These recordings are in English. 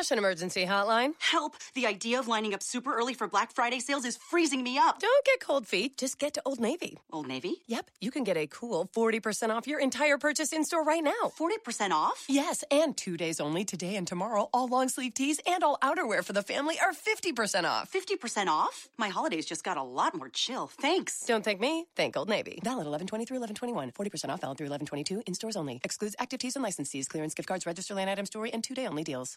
Fashion Emergency Hotline. Help! The idea of lining up super early for Black Friday sales is freezing me up. Don't get cold feet. Just get to Old Navy. Old Navy? Yep, you can get a cool 40% off your entire purchase in store right now. 40% off? Yes, and two days only, today and tomorrow, all long sleeve tees and all outerwear for the family are 50% off. 50% off? My holidays just got a lot more chill. Thanks. Don't thank me, thank Old Navy. Valid 11 through 11 40% off valid through 11 in stores only. Excludes active tees and license fees, clearance gift cards, register line item story, and two day only deals.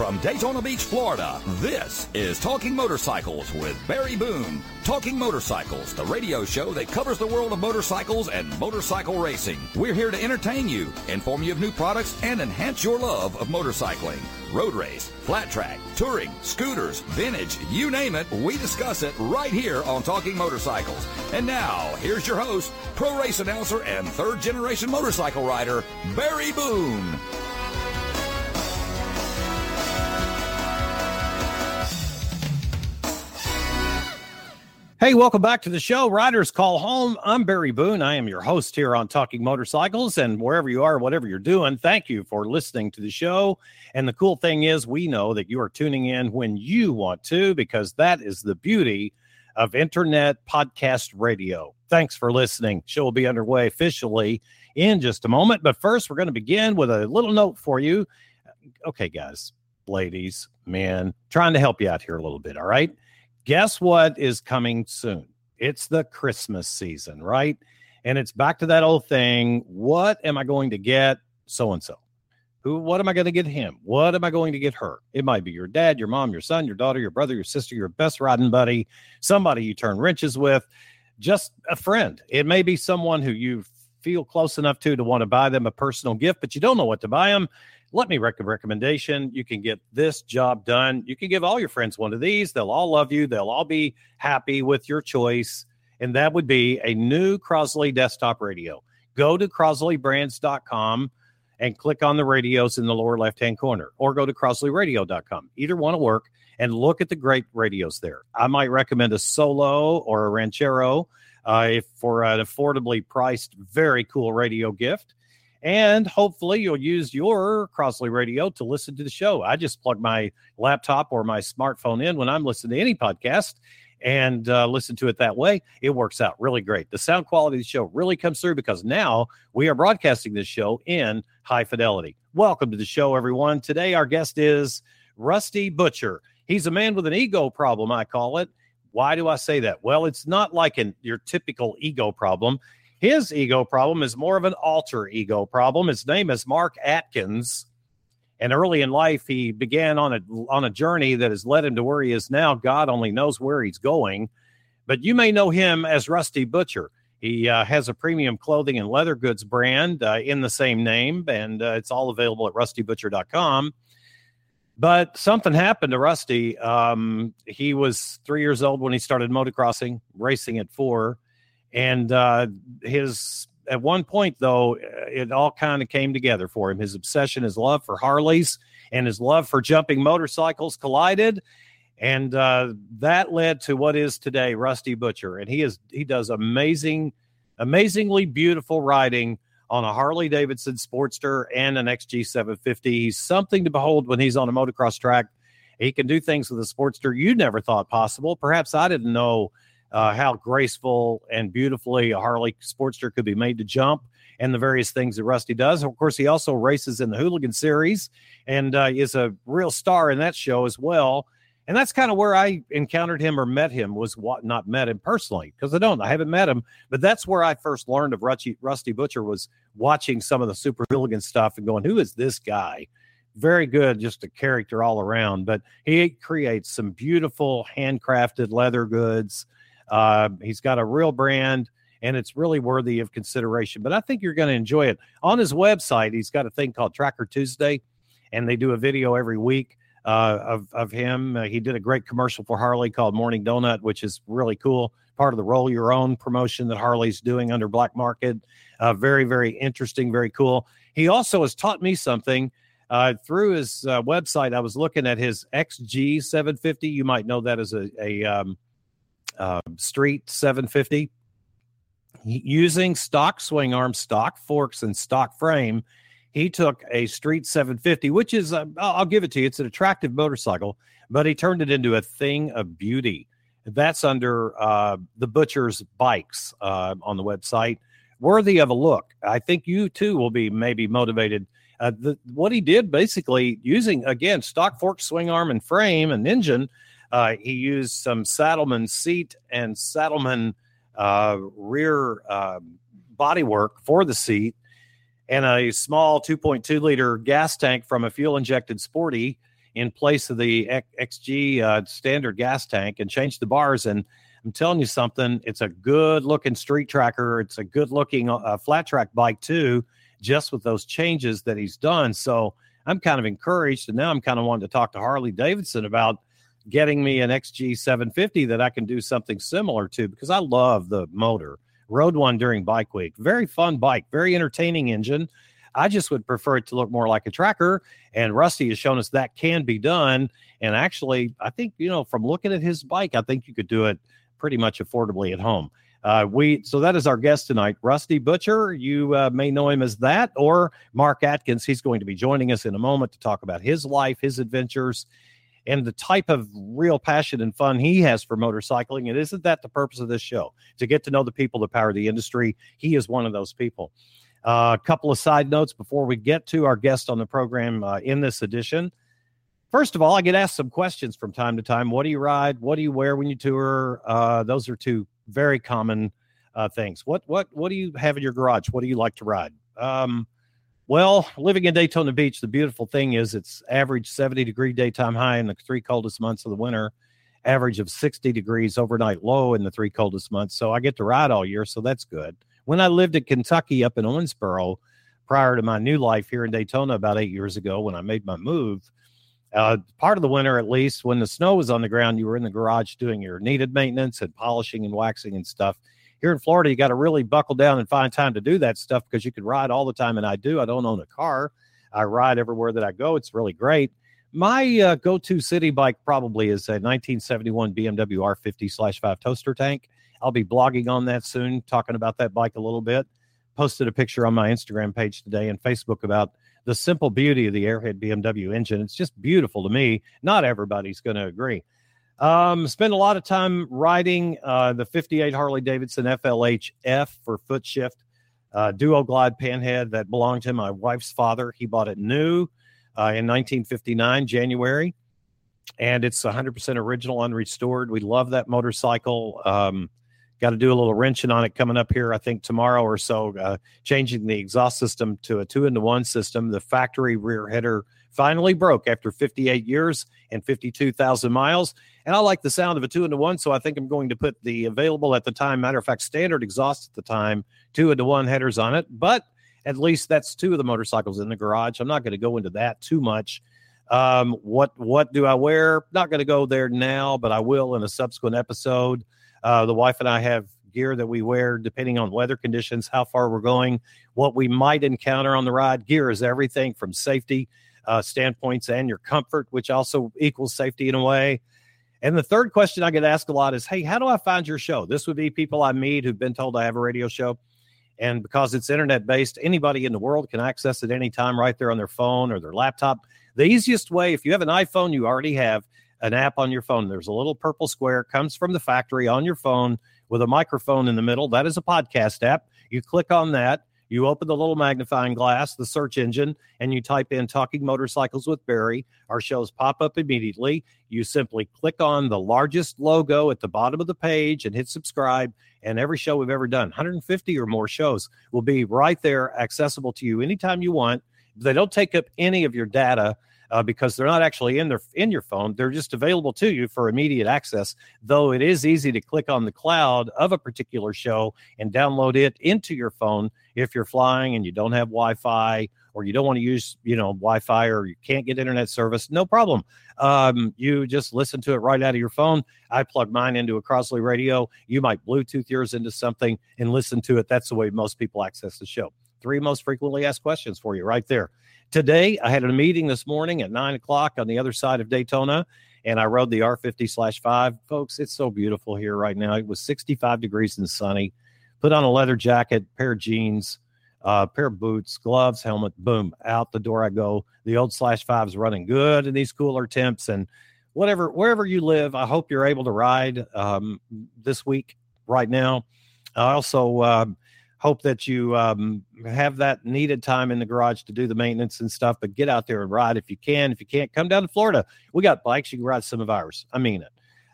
from Daytona Beach, Florida, this is Talking Motorcycles with Barry Boone. Talking Motorcycles, the radio show that covers the world of motorcycles and motorcycle racing. We're here to entertain you, inform you of new products, and enhance your love of motorcycling. Road race, flat track, touring, scooters, vintage, you name it, we discuss it right here on Talking Motorcycles. And now, here's your host, pro race announcer, and third generation motorcycle rider, Barry Boone. Hey, welcome back to the show. Riders Call Home. I'm Barry Boone. I am your host here on Talking Motorcycles. And wherever you are, whatever you're doing, thank you for listening to the show. And the cool thing is, we know that you are tuning in when you want to, because that is the beauty of internet podcast radio. Thanks for listening. Show will be underway officially in just a moment. But first, we're going to begin with a little note for you. Okay, guys, ladies, men, trying to help you out here a little bit. All right guess what is coming soon? It's the Christmas season, right? And it's back to that old thing. What am I going to get so and so? Who, what am I going to get him? What am I going to get her? It might be your dad, your mom, your son, your daughter, your brother, your sister, your best riding buddy, somebody you turn wrenches with, just a friend. It may be someone who you feel close enough to to want to buy them a personal gift, but you don't know what to buy them let me make a recommendation. You can get this job done. You can give all your friends one of these. They'll all love you. They'll all be happy with your choice. And that would be a new Crosley desktop radio. Go to CrosleyBrands.com and click on the radios in the lower left hand corner, or go to CrosleyRadio.com. Either one will work and look at the great radios there. I might recommend a Solo or a Ranchero uh, for an affordably priced, very cool radio gift. And hopefully, you'll use your Crosley radio to listen to the show. I just plug my laptop or my smartphone in when I'm listening to any podcast and uh, listen to it that way. It works out really great. The sound quality of the show really comes through because now we are broadcasting this show in high fidelity. Welcome to the show, everyone. Today, our guest is Rusty Butcher. He's a man with an ego problem, I call it. Why do I say that? Well, it's not like an, your typical ego problem. His ego problem is more of an alter ego problem. His name is Mark Atkins. And early in life, he began on a on a journey that has led him to where he is now. God only knows where he's going. But you may know him as Rusty Butcher. He uh, has a premium clothing and leather goods brand uh, in the same name, and uh, it's all available at rustybutcher.com. But something happened to Rusty. Um, he was three years old when he started motocrossing, racing at four. And uh, his at one point though, it all kind of came together for him. His obsession, his love for Harleys, and his love for jumping motorcycles collided, and uh, that led to what is today Rusty Butcher. And he is he does amazing, amazingly beautiful riding on a Harley Davidson Sportster and an XG750. He's something to behold when he's on a motocross track. He can do things with a Sportster you never thought possible. Perhaps I didn't know uh, how graceful and beautifully a Harley Sportster could be made to jump and the various things that Rusty does. Of course, he also races in the Hooligan Series and uh, is a real star in that show as well. And that's kind of where I encountered him or met him was what not met him personally because I don't I haven't met him, but that's where I first learned of Rusty, Rusty Butcher was watching some of the Super Hooligan stuff and going, who is this guy? Very good, just a character all around. But he creates some beautiful handcrafted leather goods uh, he's got a real brand and it's really worthy of consideration. But I think you're going to enjoy it. On his website, he's got a thing called Tracker Tuesday, and they do a video every week uh, of of him. Uh, he did a great commercial for Harley called Morning Donut, which is really cool. Part of the Roll Your Own promotion that Harley's doing under Black Market. Uh, very very interesting, very cool. He also has taught me something. Uh, through his uh, website, I was looking at his XG 750. You might know that as a, a um, uh, Street 750. Using stock swing arm, stock forks, and stock frame, he took a Street 750, which is, uh, I'll give it to you, it's an attractive motorcycle, but he turned it into a thing of beauty. That's under uh, the Butcher's Bikes uh, on the website. Worthy of a look. I think you too will be maybe motivated. Uh, the, what he did basically using, again, stock fork, swing arm, and frame and engine, uh, he used some Saddlemen seat and Saddlemen uh, rear uh, bodywork for the seat and a small 2.2 liter gas tank from a fuel injected Sporty in place of the XG uh, standard gas tank and changed the bars. And I'm telling you something, it's a good looking street tracker. It's a good looking uh, flat track bike too, just with those changes that he's done. So I'm kind of encouraged. And now I'm kind of wanting to talk to Harley Davidson about getting me an XG 750 that I can do something similar to because I love the motor. Rode one during Bike Week. Very fun bike, very entertaining engine. I just would prefer it to look more like a tracker. And Rusty has shown us that can be done. And actually, I think, you know, from looking at his bike, I think you could do it pretty much affordably at home. Uh, we so that is our guest tonight, Rusty Butcher. You uh, may know him as that, or Mark Atkins. He's going to be joining us in a moment to talk about his life, his adventures, and the type of real passion and fun he has for motorcycling. And isn't that the purpose of this show? To get to know the people that power the industry. He is one of those people. Uh, a couple of side notes before we get to our guest on the program uh, in this edition. First of all, I get asked some questions from time to time. What do you ride? What do you wear when you tour? Uh, those are two very common uh, things. What what what do you have in your garage? What do you like to ride? Um, well, living in Daytona Beach, the beautiful thing is it's average 70 degree daytime high in the three coldest months of the winter, average of 60 degrees overnight low in the three coldest months. So I get to ride all year. So that's good. When I lived in Kentucky up in Owensboro prior to my new life here in Daytona about eight years ago when I made my move, uh, part of the winter, at least, when the snow was on the ground, you were in the garage doing your needed maintenance and polishing and waxing and stuff here in Florida, you got to really buckle down and find time to do that stuff because you can ride all the time. And I do. I don't own a car. I ride everywhere that I go. It's really great. My uh, go-to city bike probably is a 1971 BMW R50 slash five toaster tank. I'll be blogging on that soon, talking about that bike a little bit. Posted a picture on my Instagram page today and Facebook about the simple beauty of the Airhead BMW engine. It's just beautiful to me. Not everybody's going to agree. Um, spend a lot of time riding uh, the 58 Harley Davidson FLH F for foot shift uh, duo glide panhead that belonged to my wife's father. He bought it new uh, in 1959, January, and it's 100% original, unrestored. We love that motorcycle. Um, Got to do a little wrenching on it coming up here, I think tomorrow or so, uh, changing the exhaust system to a two into one system. The factory rear header finally broke after 58 years and 52,000 miles. And I like the sound of a two into one, so I think I'm going to put the available at the time, matter of fact, standard exhaust at the time, two into one headers on it. But at least that's two of the motorcycles in the garage. I'm not going to go into that too much. Um, what what do I wear? Not going to go there now, but I will in a subsequent episode. Uh, the wife and I have gear that we wear depending on weather conditions, how far we're going, what we might encounter on the ride. Gear is everything from safety uh, standpoints and your comfort, which also equals safety in a way. And the third question I get asked a lot is, Hey, how do I find your show? This would be people I meet who've been told I have a radio show. And because it's internet based, anybody in the world can access it anytime right there on their phone or their laptop. The easiest way, if you have an iPhone, you already have an app on your phone. There's a little purple square, comes from the factory on your phone with a microphone in the middle. That is a podcast app. You click on that. You open the little magnifying glass, the search engine, and you type in Talking Motorcycles with Barry. Our shows pop up immediately. You simply click on the largest logo at the bottom of the page and hit subscribe. And every show we've ever done, 150 or more shows, will be right there accessible to you anytime you want. They don't take up any of your data uh, because they're not actually in their in your phone. They're just available to you for immediate access. Though it is easy to click on the cloud of a particular show and download it into your phone if you're flying and you don't have Wi-Fi or you don't want to use, you know, Wi-Fi or you can't get internet service, no problem. Um, you just listen to it right out of your phone. I plug mine into a Crosley radio. You might Bluetooth yours into something and listen to it. That's the way most people access the show. Three most frequently asked questions for you right there. Today, I had a meeting this morning at nine o'clock on the other side of Daytona, and I rode the R50 slash five. Folks, it's so beautiful here right now. It was 65 degrees and sunny. Put on a leather jacket, pair of jeans, uh, pair of boots, gloves, helmet, boom, out the door I go. The old slash five is running good in these cooler temps and whatever, wherever you live, I hope you're able to ride um, this week right now. I also um, hope that you um, have that needed time in the garage to do the maintenance and stuff, but get out there and ride if you can. If you can't, come down to Florida. We got bikes. You can ride some of ours. I mean it.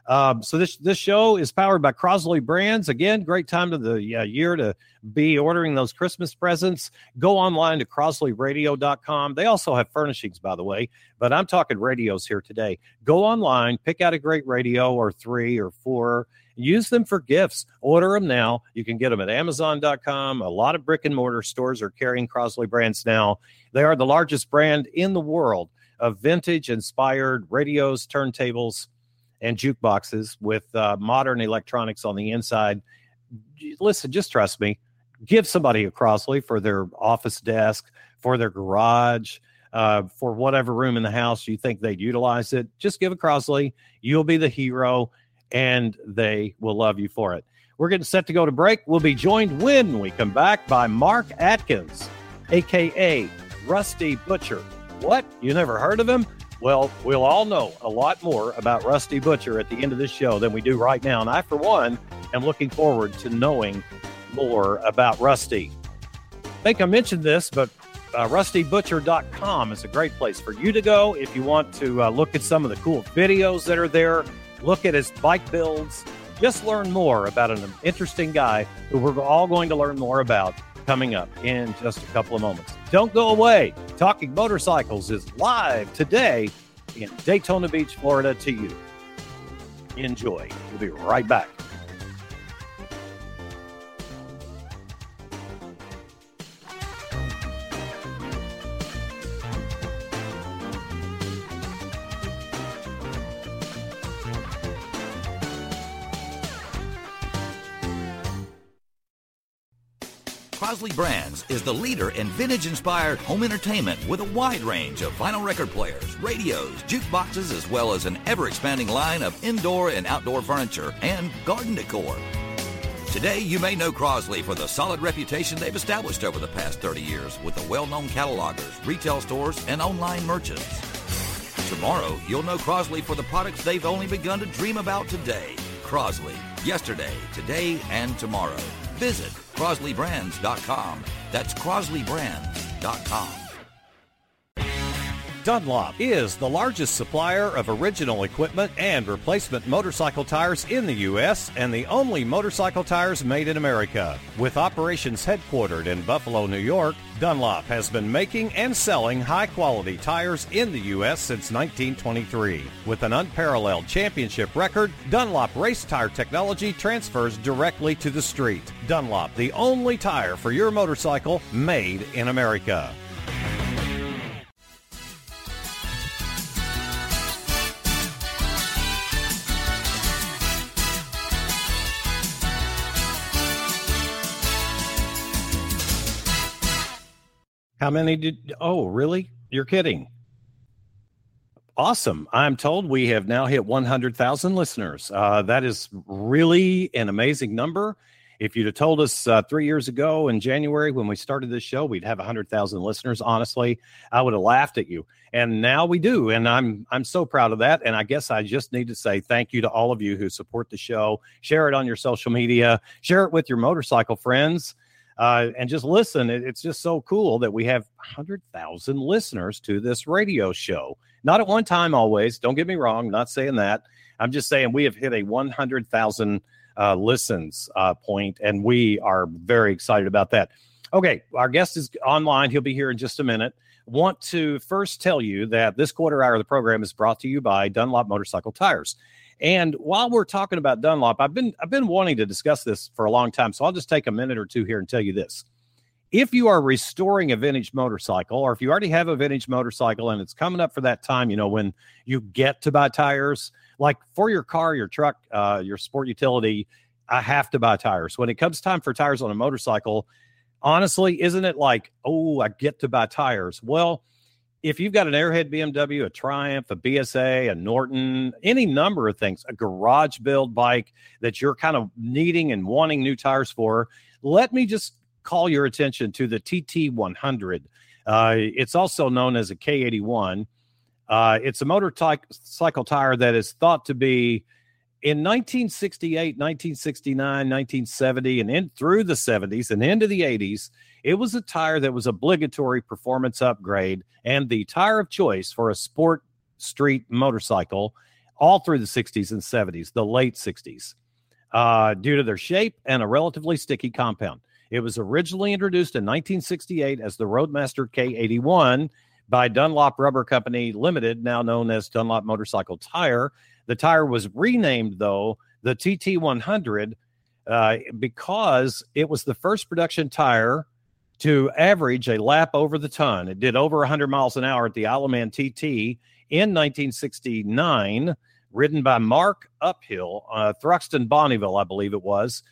Um, so this this show is powered by Crosley Brands. Again, great time of the uh, year to be ordering those Christmas presents. Go online to CrosleyRadio.com. They also have furnishings, by the way, but I'm talking radios here today. Go online, pick out a great radio or three or four. Use them for gifts. Order them now. You can get them at Amazon.com. A lot of brick and mortar stores are carrying Crosley brands now. They are the largest brand in the world of vintage inspired radios, turntables, and jukeboxes with uh, modern electronics on the inside. Listen, just trust me. Give somebody a Crosley for their office desk, for their garage, uh, for whatever room in the house you think they'd utilize it. Just give a Crosley. You'll be the hero, and they will love you for it. We're getting set to go to break. We'll be joined when we come back by Mark Atkins, aka Rusty Butcher. What? You never heard of him? Well, we'll all know a lot more about Rusty Butcher at the end of this show than we do right now. And I, for one, am looking forward to knowing more about Rusty. I think I mentioned this, but uh, rustybutcher.com is a great place for you to go if you want to uh, look at some of the cool videos that are there, look at his bike builds, just learn more about an interesting guy who we're all going to learn more about coming up in just a couple of moments. Don't go away. Talking Motorcycles is live today in Daytona Beach, Florida to you. Enjoy. We'll be right back. Crosley Brands is the leader in vintage inspired home entertainment with a wide range of vinyl record players, radios, jukeboxes, as well as an ever expanding line of indoor and outdoor furniture and garden decor. Today, you may know Crosley for the solid reputation they've established over the past 30 years with the well known catalogers, retail stores, and online merchants. Tomorrow, you'll know Crosley for the products they've only begun to dream about today. Crosley, yesterday, today, and tomorrow. Visit CrosleyBrands.com. That's CrosleyBrands.com. Dunlop is the largest supplier of original equipment and replacement motorcycle tires in the U.S. and the only motorcycle tires made in America. With operations headquartered in Buffalo, New York, Dunlop has been making and selling high quality tires in the U.S. since 1923. With an unparalleled championship record, Dunlop race tire technology transfers directly to the street. Dunlop, the only tire for your motorcycle made in America. How many did? Oh, really? You're kidding. Awesome. I'm told we have now hit 100,000 listeners. Uh, that is really an amazing number. If you'd have told us uh, three years ago in January when we started this show, we'd have 100,000 listeners. Honestly, I would have laughed at you. And now we do, and I'm I'm so proud of that. And I guess I just need to say thank you to all of you who support the show. Share it on your social media. Share it with your motorcycle friends uh, and just listen. it's just so cool that we have 100,000 listeners to this radio show. Not at one time, always. Don't get me wrong. Not saying that. I'm just saying we have hit a 100,000 uh, listens uh, point, and we are very excited about that. Okay, our guest is online. He'll be here in just a minute. Want to first tell you that this quarter hour of the program is brought to you by Dunlop Motorcycle Tires. And while we're talking about Dunlop, I've been I've been wanting to discuss this for a long time, so I'll just take a minute or two here and tell you this. if you are restoring a vintage motorcycle, or if you already have a vintage motorcycle and it's coming up for that time, you know, when you get to buy tires, like for your car, your truck, uh, your sport utility, I have to buy tires. When it comes time for tires on a motorcycle, honestly, isn't it like, oh, I get to buy tires? Well, if you've got an Airhead BMW, a Triumph, a BSA, a Norton, any number of things, a garage build bike that you're kind of needing and wanting new tires for, let me just call your attention to the TT100. Uh, it's also known as a K81. Uh, it's a motorcycle tire that is thought to be in 1968, 1969, 1970, and in through the 70s and into the 80s. It was a tire that was obligatory performance upgrade and the tire of choice for a sport street motorcycle all through the 60s and 70s, the late 60s, uh, due to their shape and a relatively sticky compound. It was originally introduced in 1968 as the Roadmaster K81 by Dunlop Rubber Company Limited, now known as Dunlop Motorcycle Tire. The tire was renamed, though, the TT100 uh, because it was the first production tire to average a lap over the ton. It did over 100 miles an hour at the Isle of Man TT in 1969, ridden by Mark Uphill, uh, Thruxton Bonneville, I believe it was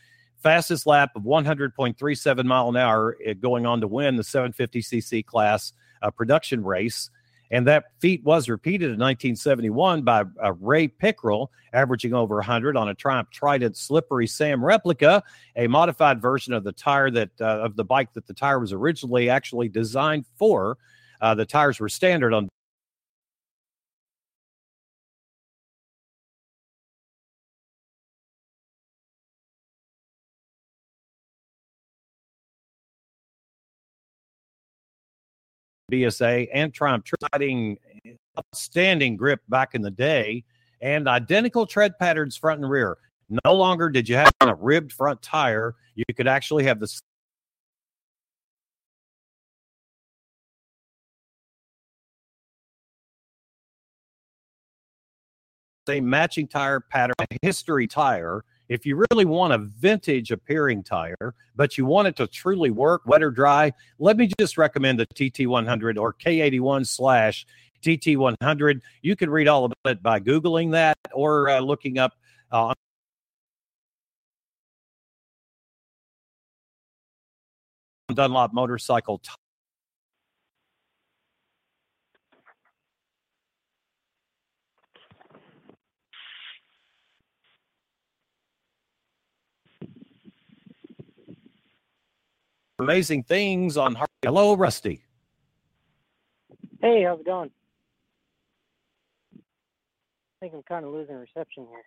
fastest lap of 100.37 mile an hour, eh, going on to win the 750cc class uh, production race. And that feat was repeated in 1971 by uh, Ray Pickrell, averaging over 100 on a Triumph Trident Slippery Sam replica, a modified version of the tire that uh, of the bike that the tire was originally actually designed for. Uh, the tires were standard on BSA and Triumph providing eh, outstanding grip back in the day and identical tread patterns front and rear. No longer did you have a ribbed front tire. You could actually have the same matching tire pattern, history tire if you really want a vintage appearing tire, but you want it to truly work, wet or dry, let me just recommend the TT100 or K81 slash TT100. You can read all of it by Googling that or uh, looking up uh, Dunlop motorcycle amazing things on Hello, Rusty. Hey, how's it going? I think I'm kind of losing reception here.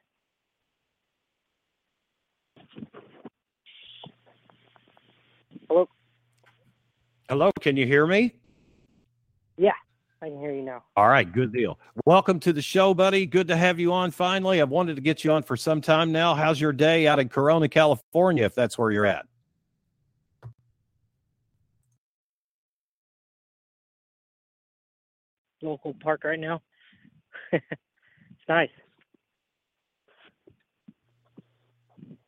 Hello? Hello, can you hear me? Yeah, I can hear you now. All right, good deal. Welcome to the show, buddy. Good to have you on finally. I've wanted to get you on for some time now. How's your day out in Corona, California, if that's where you're at? Local park right now. it's nice.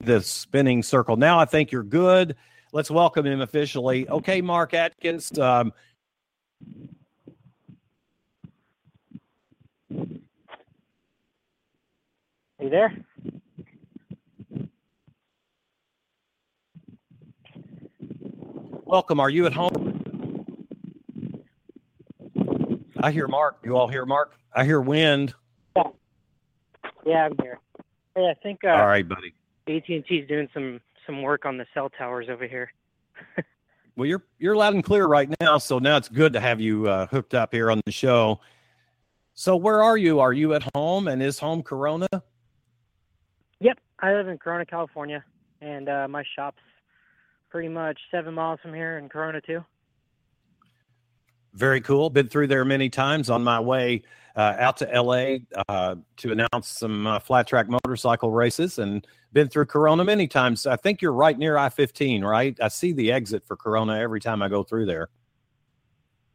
The spinning circle. Now I think you're good. Let's welcome him officially. Okay, Mark Atkins. Um, Are you there? Welcome. Are you at home? I hear Mark. You all hear Mark? I hear wind. Yeah, yeah I'm here. Hey, I think. Uh, all right, buddy. AT and T is doing some some work on the cell towers over here. well, you're you're loud and clear right now, so now it's good to have you uh, hooked up here on the show. So, where are you? Are you at home? And is home Corona? Yep, I live in Corona, California, and uh, my shop's pretty much seven miles from here in Corona too. Very cool. Been through there many times on my way uh, out to LA uh, to announce some uh, flat track motorcycle races and been through Corona many times. I think you're right near I 15, right? I see the exit for Corona every time I go through there.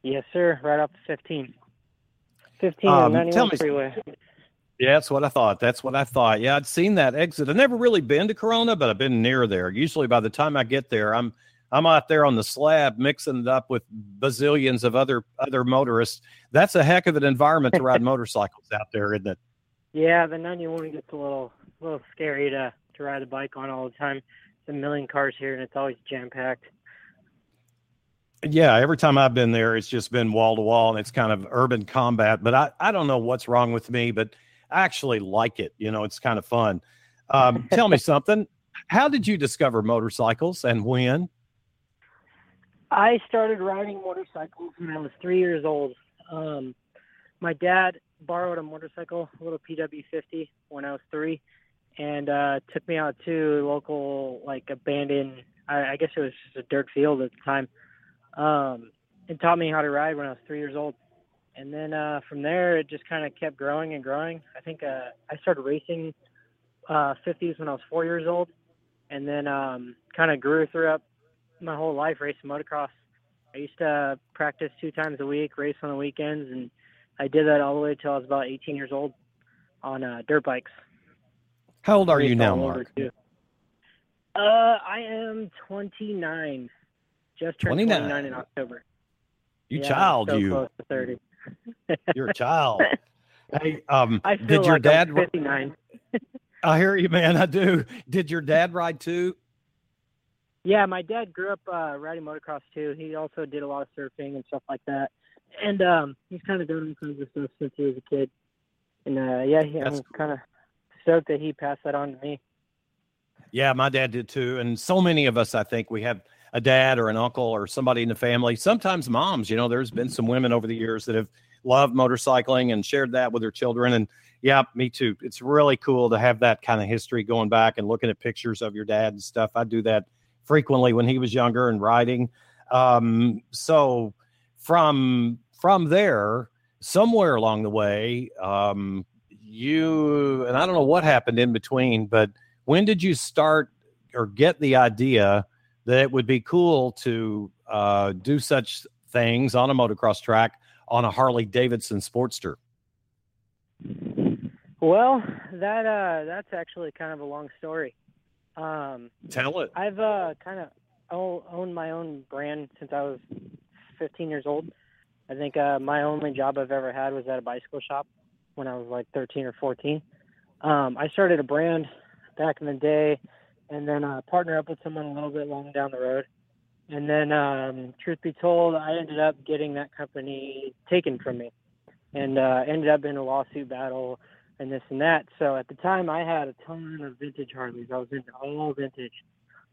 Yes, sir. Right up to 15. 15 um, 91 me, freeway. Yeah, that's what I thought. That's what I thought. Yeah, I'd seen that exit. I've never really been to Corona, but I've been near there. Usually by the time I get there, I'm I'm out there on the slab mixing it up with bazillions of other other motorists. That's a heck of an environment to ride motorcycles out there, isn't it? Yeah, but the 91 gets a little a little scary to to ride a bike on all the time. There's a million cars here, and it's always jam packed. Yeah, every time I've been there, it's just been wall to wall, and it's kind of urban combat. But I I don't know what's wrong with me, but I actually like it. You know, it's kind of fun. Um, tell me something. How did you discover motorcycles and when? I started riding motorcycles when I was three years old. Um, my dad borrowed a motorcycle, a little PW50, when I was three, and uh, took me out to a local, like abandoned, I, I guess it was just a dirt field at the time, um, and taught me how to ride when I was three years old. And then uh, from there, it just kind of kept growing and growing. I think uh, I started racing uh, 50s when I was four years old, and then um, kind of grew throughout my whole life racing motocross. I used to practice two times a week, race on the weekends, and I did that all the way till I was about 18 years old on uh, dirt bikes. How old are you now, Mark? too. Uh, I am 29. Just turned 29. 29 in October. You Yeah, child, so you. close to 30. You're a child. hey, um, I did your like dad? I'm 59. I hear you, man. I do. Did your dad ride too? Yeah, my dad grew up uh, riding motocross too. He also did a lot of surfing and stuff like that. And um, he's kind of done all kinds of stuff since he was a kid. And uh, yeah, he, I'm That's kind of stoked that he passed that on to me. Yeah, my dad did too. And so many of us, I think, we have a dad or an uncle or somebody in the family. Sometimes moms, you know, there's been some women over the years that have loved motorcycling and shared that with their children. And yeah, me too. It's really cool to have that kind of history going back and looking at pictures of your dad and stuff. I do that frequently when he was younger and riding. Um, so from from there, somewhere along the way, um, you and I don't know what happened in between, but when did you start or get the idea that it would be cool to uh, do such things on a motocross track on a Harley Davidson Sportster? Well, that uh, that's actually kind of a long story. Um, Tell it. I've uh, kind of owned my own brand since I was 15 years old. I think uh, my only job I've ever had was at a bicycle shop when I was like 13 or 14. Um, I started a brand back in the day, and then uh, partner up with someone a little bit long down the road. And then, um, truth be told, I ended up getting that company taken from me, and uh, ended up in a lawsuit battle and this and that. So at the time, I had a ton of vintage Harleys. I was into all vintage.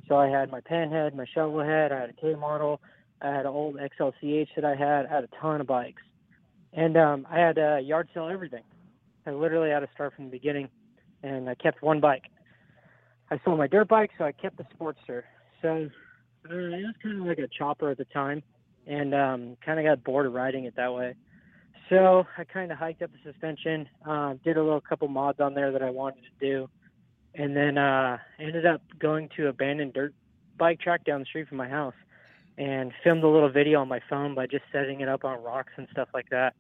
So I had my Panhead, my Shovelhead, I had a K model, I had an old XLCH that I had, I had a ton of bikes. And um, I had to yard sale everything. I literally had to start from the beginning, and I kept one bike. I sold my dirt bike, so I kept the Sportster. So uh, it was kind of like a chopper at the time, and um, kind of got bored of riding it that way. So I kind of hiked up the suspension, uh, did a little couple mods on there that I wanted to do, and then uh, ended up going to abandoned dirt bike track down the street from my house, and filmed a little video on my phone by just setting it up on rocks and stuff like that.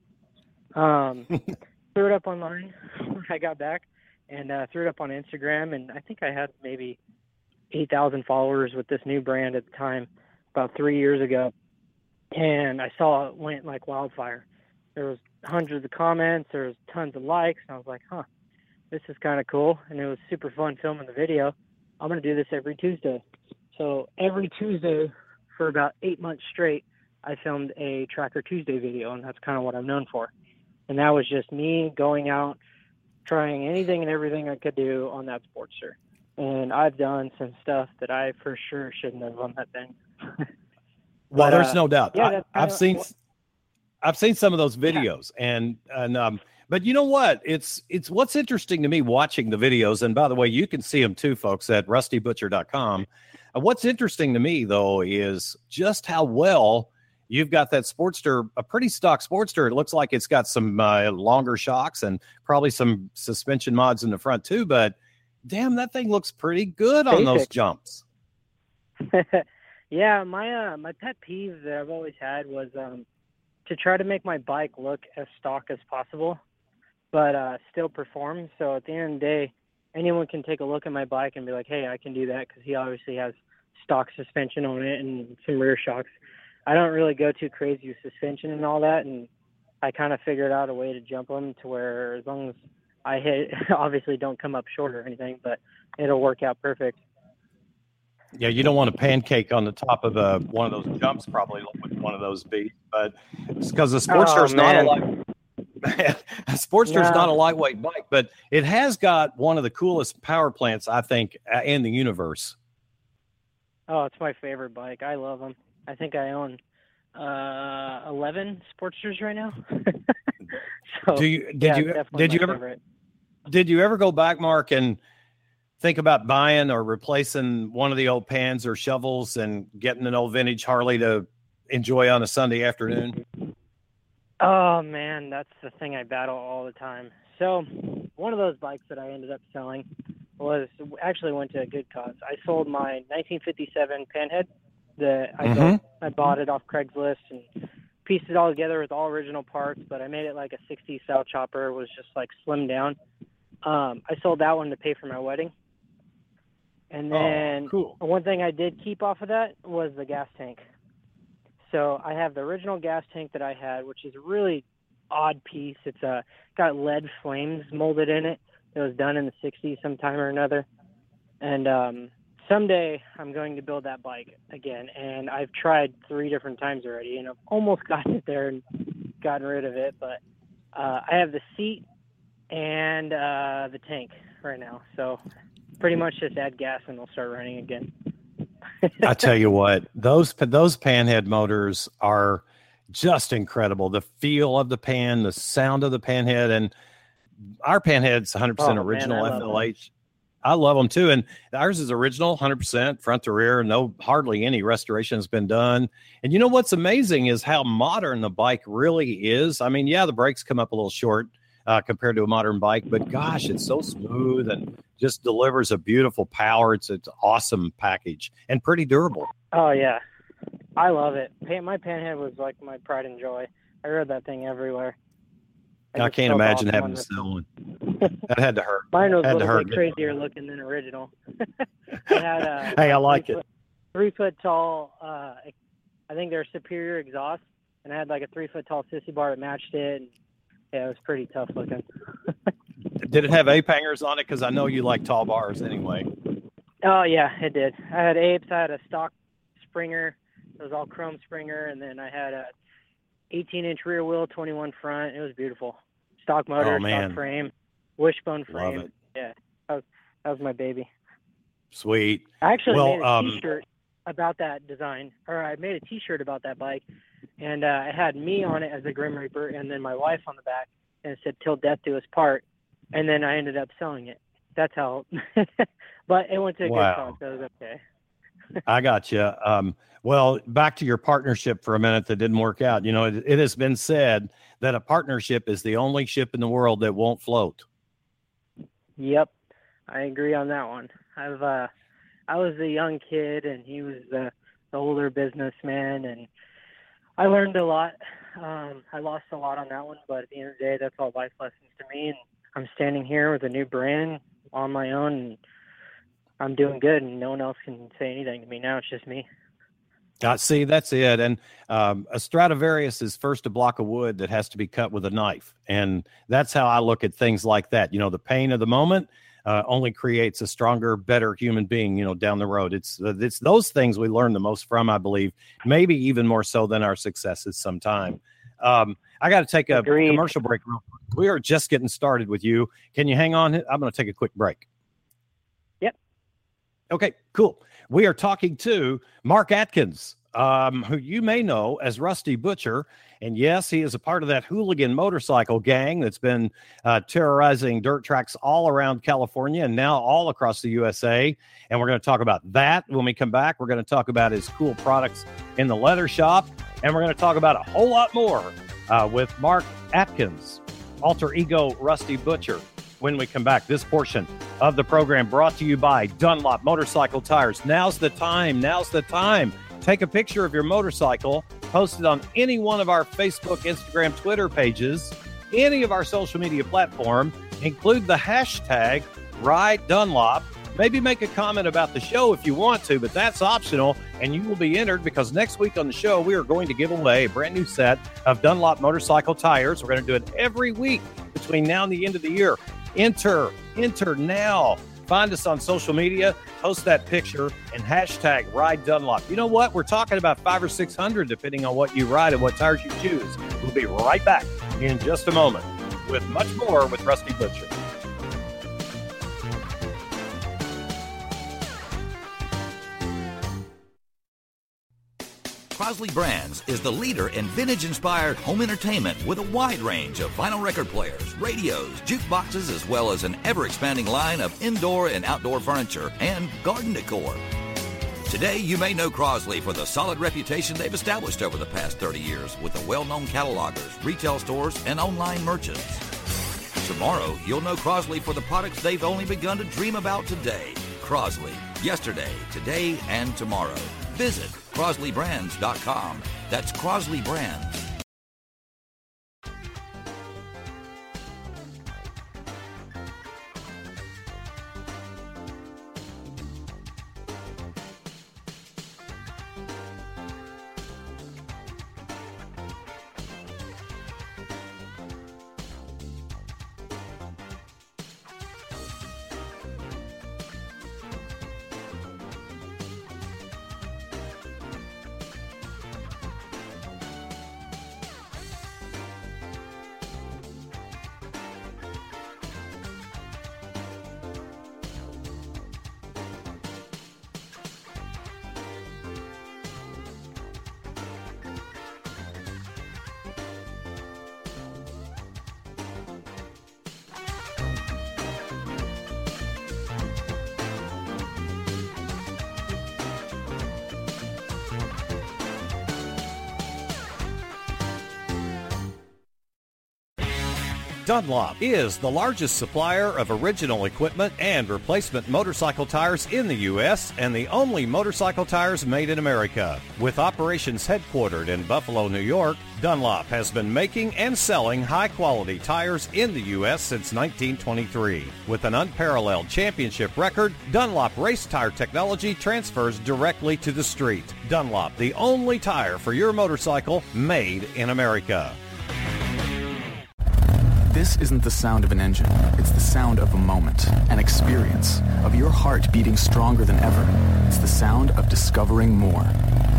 Um, threw it up online when I got back, and uh, threw it up on Instagram, and I think I had maybe eight thousand followers with this new brand at the time, about three years ago, and I saw it went like wildfire there was hundreds of comments, there was tons of likes, and I was like, huh, this is kind of cool, and it was super fun filming the video. I'm gonna do this every Tuesday. So every Tuesday for about eight months straight, I filmed a Tracker Tuesday video, and that's kind of what I'm known for. And that was just me going out, trying anything and everything I could do on that Sportster. And I've done some stuff that I for sure shouldn't have on that thing. Well, But, there's uh, no doubt. yeah, I, kinda seen, what- I've seen some of those videos, and and um, but you know what? It's it's what's interesting to me watching the videos, and by the way, you can see them too, folks, at rustybutcher.com. Uh, what's interesting to me though is just how well you've got that Sportster, a pretty stock Sportster. It looks like it's got some uh, longer shocks and probably some suspension mods in the front too, but damn, that thing looks pretty good on those jumps. yeah, my uh, my pet peeve that I've always had was um, to try to make my bike look as stock as possible, but uh, still perform. So at the end of the day, anyone can take a look at my bike and be like, "Hey, I can do that," because he obviously has stock suspension on it and some rear shocks. I don't really go too crazy with suspension and all that, and I kind of figured out a way to jump them to where as long as I hit, obviously don't come up short or anything, but it'll work out perfect. Yeah, you don't want a pancake on the top of a, one of those jumps, probably with one of those beats, but it's because the Sportster's Oh, not a light. a Sportster's No. not a lightweight bike, but it has got one of the coolest power plants I think in the universe. Oh, it's my favorite bike. I love them. I think I own uh 11 Sportsters right now. so Do you did yeah, you did you ever favorite. did you ever go back, Mark, and think about buying or replacing one of the old pans or shovels and getting an old vintage Harley to enjoy on a Sunday afternoon? Oh man, that's the thing I battle all the time. So, one of those bikes that I ended up selling was actually went to a good cause. I sold my 1957 Panhead. The I Mhm. built, I bought it off Craigslist and pieced it all together with all original parts, but I made it like a 60s style chopper. It was just like slimmed down. Um, I sold that one to pay for my wedding. And then oh, cool. one thing I did keep off of that was the gas tank. So I have the original gas tank that I had, which is a really odd piece. It's uh, got lead flames molded in it. It was done in the 60s sometime or another. And um, someday I'm going to build that bike again. And I've tried three different times already, and I've almost gotten it there and gotten rid of it. But uh, I have the seat and uh, the tank right now. So pretty much just add gas and it'll start running again. I tell you what, those those panhead motors are just incredible. The feel of the pan, the sound of the panhead, and our panhead's 100 Oh, percent man, original I FLH. I love them too, and ours is original, 100 percent front to rear. No, hardly any restoration has been done. And you know what's amazing is how modern the bike really is. I mean, yeah, the brakes come up a little short uh, compared to a modern bike, but gosh, it's so smooth and just delivers a beautiful power. It's it's an awesome package and pretty durable. Oh yeah, I love it. My panhead was like my pride and joy. I rode that thing everywhere. I, just can't imagine awesome having to sell one. That had to hurt. Mine was a little bit crazier looking than original. it had a Hey, I like it. Foot, three foot tall. Uh, I think they're superior exhaust, and I had like a three foot tall sissy bar that matched it. And, yeah, it was pretty tough looking. Did it have ape hangers on it? Because I know you like tall bars anyway. Oh yeah, it did. I had apes. I had a stock Springer. It was all chrome Springer, and then I had a 18 inch rear wheel, 21 front. It was beautiful. Stock motor, Oh, stock frame, wishbone Love frame. it. Yeah, that was that was my baby. Sweet. I actually Well, made a um, shirt about that design, or I made a T-shirt about that bike, and uh, I had me on it as the Grim Reaper, and then my wife on the back, and it said "Till death do us part," and then I ended up selling it. That's how. but it went to a Wow. good cause, so it was okay. I got you. Um, well, back to your partnership for a minute that didn't work out. You know, it, it has been said that a partnership is the only ship in the world that won't float. Yep, I agree on that one. I've uh, I was a young kid, and he was the, the older businessman, and I learned a lot. Um, I lost a lot on that one, but at the end of the day, that's all life lessons to me. And I'm standing here with a new brand on my own, and I'm doing good, and no one else can say anything to me now. It's just me. Uh, see, that's it. And um, a Stradivarius is first a block of wood that has to be cut with a knife, and that's how I look at things like that. You know, the pain of the moment uh, only creates a stronger, better human being. You know, down the road, it's uh, it's those things we learn the most from. I believe, maybe even more so than our successes. Sometime. Um, I got to take a Agreed. commercial break. Real quick. We are just getting started with you. Can you hang on? I'm going to take a quick break. Yep. Okay, cool. We are talking to Mark Atkins, um, who you may know as Rusty Butcher. And yes, he is a part of that hooligan motorcycle gang that's been uh, terrorizing dirt tracks all around California and now all across the USA. And we're going to talk about that when we come back. We're going to talk about his cool products in the leather shop. And we're going to talk about a whole lot more uh, with Mark Atkins, alter ego Rusty Butcher, when we come back. This portion of the program brought to you by Dunlop Motorcycle Tires. Now's the time. Now's the time. Take a picture of your motorcycle, post it on any one of our Facebook, Instagram, Twitter pages, any of our social media platform. Include the hashtag Ride Dunlop. Maybe make a comment about the show if you want to, but that's optional, and you will be entered because next week on the show, we are going to give away a brand new set of Dunlop motorcycle tires. We're going to do it every week between now and the end of the year. Enter, enter now. Find us on social media, post that picture, and hashtag Ride Dunlop. You know what? We're talking about five or 600, depending on what you ride and what tires you choose. We'll be right back in just a moment with much more with Rusty Butcher. Crosley Brands is the leader in vintage inspired home entertainment with a wide range of vinyl record players, radios, jukeboxes, as well as an ever expanding line of indoor and outdoor furniture and garden decor. Today, you may know Crosley for the solid reputation they've established over the past 30 years with the well known catalogers, retail stores, and online merchants. Tomorrow, you'll know Crosley for the products they've only begun to dream about today. Crosley, yesterday, today, and tomorrow. Visit CrosleyBrands.com. That's Crosley Dunlop is the largest supplier of original equipment and replacement motorcycle tires in the U.S. and the only motorcycle tires made in America. With operations headquartered in Buffalo, New York, Dunlop has been making and selling high quality tires in the U.S. since 1923. With an unparalleled championship record, Dunlop race tire technology transfers directly to the street. Dunlop, the only tire for your motorcycle made in America. This isn't the sound of an engine. It's the sound of a moment, an experience, of your heart beating stronger than ever. It's the sound of discovering more.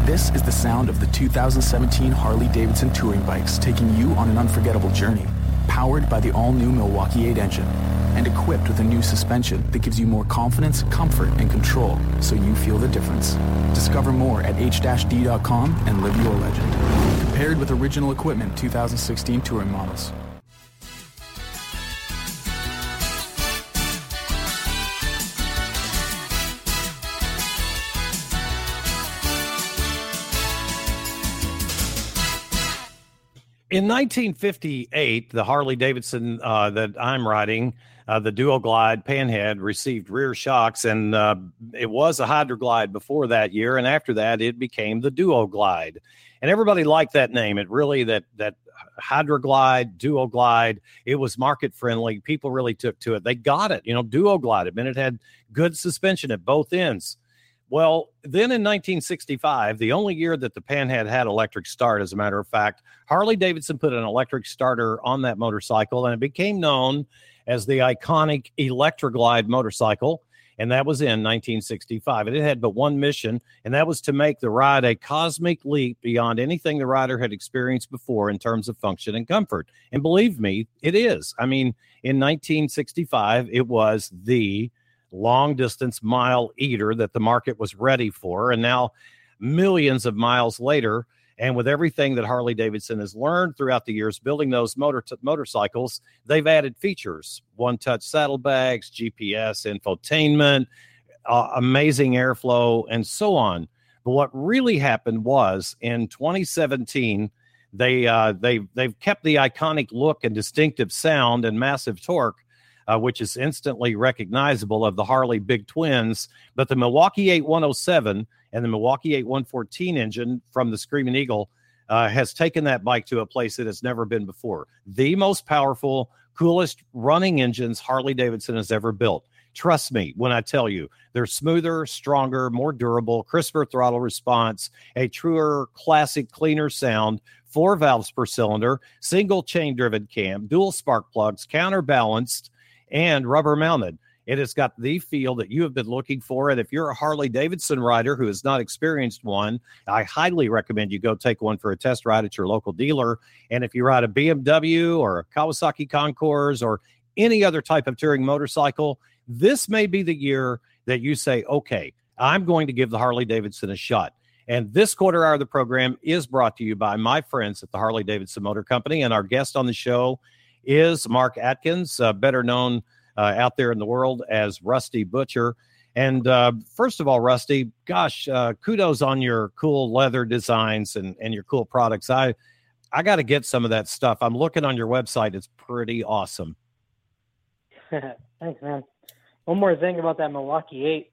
This is the sound of the 2017 Harley-Davidson Touring Bikes taking you on an unforgettable journey. Powered by the all-new Milwaukee 8 engine and equipped with a new suspension that gives you more confidence, comfort, and control so you feel the difference. Discover more at h-d.com and live your legend. Compared with original equipment 2016 touring models. In 1958, the Harley Davidson uh, that I'm riding, uh, the Duo Glide Panhead, received rear shocks, and uh, it was a Hydroglide before that year, and after that, it became the Duo Glide, and everybody liked that name. It really that that Hydroglide, Duo Glide, it was market friendly. People really took to it. They got it. You know, Duo Glide. It meant it had good suspension at both ends. Well, then in 1965, the only year that the Panhead had electric start, as a matter of fact, Harley Davidson put an electric starter on that motorcycle and it became known as the iconic Electra Glide motorcycle. And that was in 1965. And it had but one mission, and that was to make the ride a cosmic leap beyond anything the rider had experienced before in terms of function and comfort. And believe me, it is. I mean, in 1965, it was the long distance mile eater that the market was ready for. And now, millions of miles later, and with everything that Harley Davidson has learned throughout the years building those motor t- motorcycles, they've added features one touch saddlebags, GPS, infotainment, uh, amazing airflow, and so on. But what really happened was in 2017, they uh, they they've kept the iconic look and distinctive sound and massive torque uh, which is instantly recognizable of the Harley Big Twins. But the Milwaukee 8107 and the Milwaukee 8114 engine from the Screaming Eagle uh, has taken that bike to a place that has never been before. The most powerful, coolest running engines Harley Davidson has ever built. Trust me when I tell you they're smoother, stronger, more durable, crisper throttle response, a truer, classic, cleaner sound, four valves per cylinder, single chain driven cam, dual spark plugs, counterbalanced, and rubber mounted. It has got the feel that you have been looking for. And if you're a Harley Davidson rider who has not experienced one, I highly recommend you go take one for a test ride at your local dealer. And if you ride a BMW or a Kawasaki Concours or any other type of touring motorcycle, this may be the year that you say, okay, I'm going to give the Harley Davidson a shot. And this quarter hour of the program is brought to you by my friends at the Harley Davidson Motor Company. And our guest on the show is Mark Atkins, uh, better known uh, out there in the world as Rusty Butcher. And uh, first of all, Rusty, gosh, uh, kudos on your cool leather designs and, and your cool products. I I got to get some of that stuff. I'm looking on your website; it's pretty awesome. Thanks, man. One more thing about that Milwaukee 8.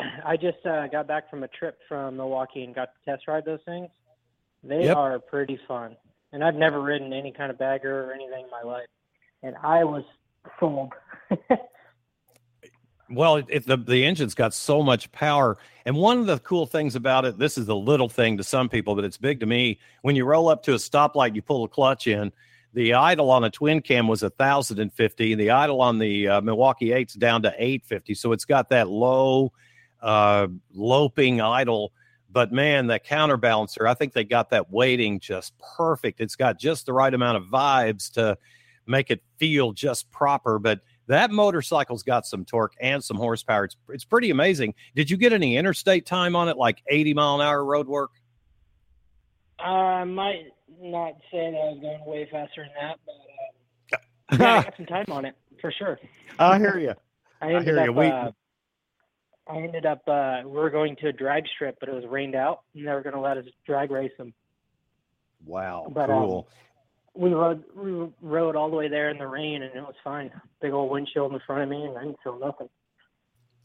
I just uh, got back from a trip from Milwaukee and got to test ride those things. They Yep. are pretty fun. And I've never ridden any kind of bagger or anything in my life. And I was sold. Well, the the engine's got so much power, and one of the cool things about it, this is a little thing to some people, but it's big to me. When you roll up to a stoplight, you pull the clutch in. The idle on a twin cam was a thousand and fifty. The idle on the uh, Milwaukee Eight's down to eight fifty. So it's got that low, uh, loping idle. But man, that counterbalancer, I think they got that weighting just perfect. It's got just the right amount of vibes to make it feel just proper. But that motorcycle's got some torque and some horsepower. It's it's pretty amazing. Did you get any interstate time on it, like 80 mile an hour road work? I might not say that I was going way faster than that, but uh, yeah, I got some time on it for sure. I hear you. I ended hear up. you. We- uh, I ended up. Uh, we were going to a drag strip, but it was rained out, and they were going to let us drag race them. Wow, But, um, cool. We rode. We rode all the way there in the rain, and it was fine. Big old windshield in front of me, and I didn't feel nothing.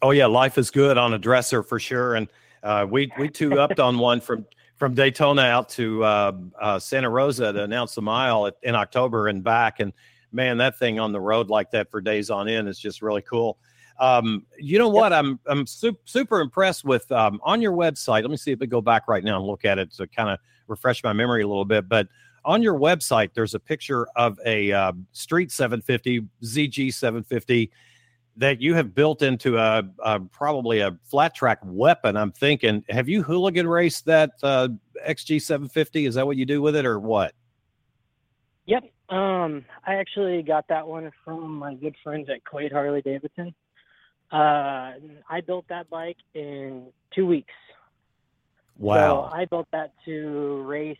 oh yeah, life is good on a dresser for sure. And uh, we we two upped on one from from Daytona out to uh, uh, Santa Rosa to announce the mile at, in October and back. And man, that thing on the road like that for days on end is just really cool. Um, you know what? I'm I'm su- super impressed with um, on your website. Let me see if we go back right now and look at it to kind of refresh my memory a little bit. But on your website, there's a picture of a uh, Street 750 XG 750 that you have built into a, a probably a flat track weapon. I'm thinking, have you hooligan raced that uh, XG 750? Is that what you do with it, or what? Yep. Um, I actually got that one from my good friends at Quaid Harley Davidson. Uh, I built that bike in two weeks. So I built that to race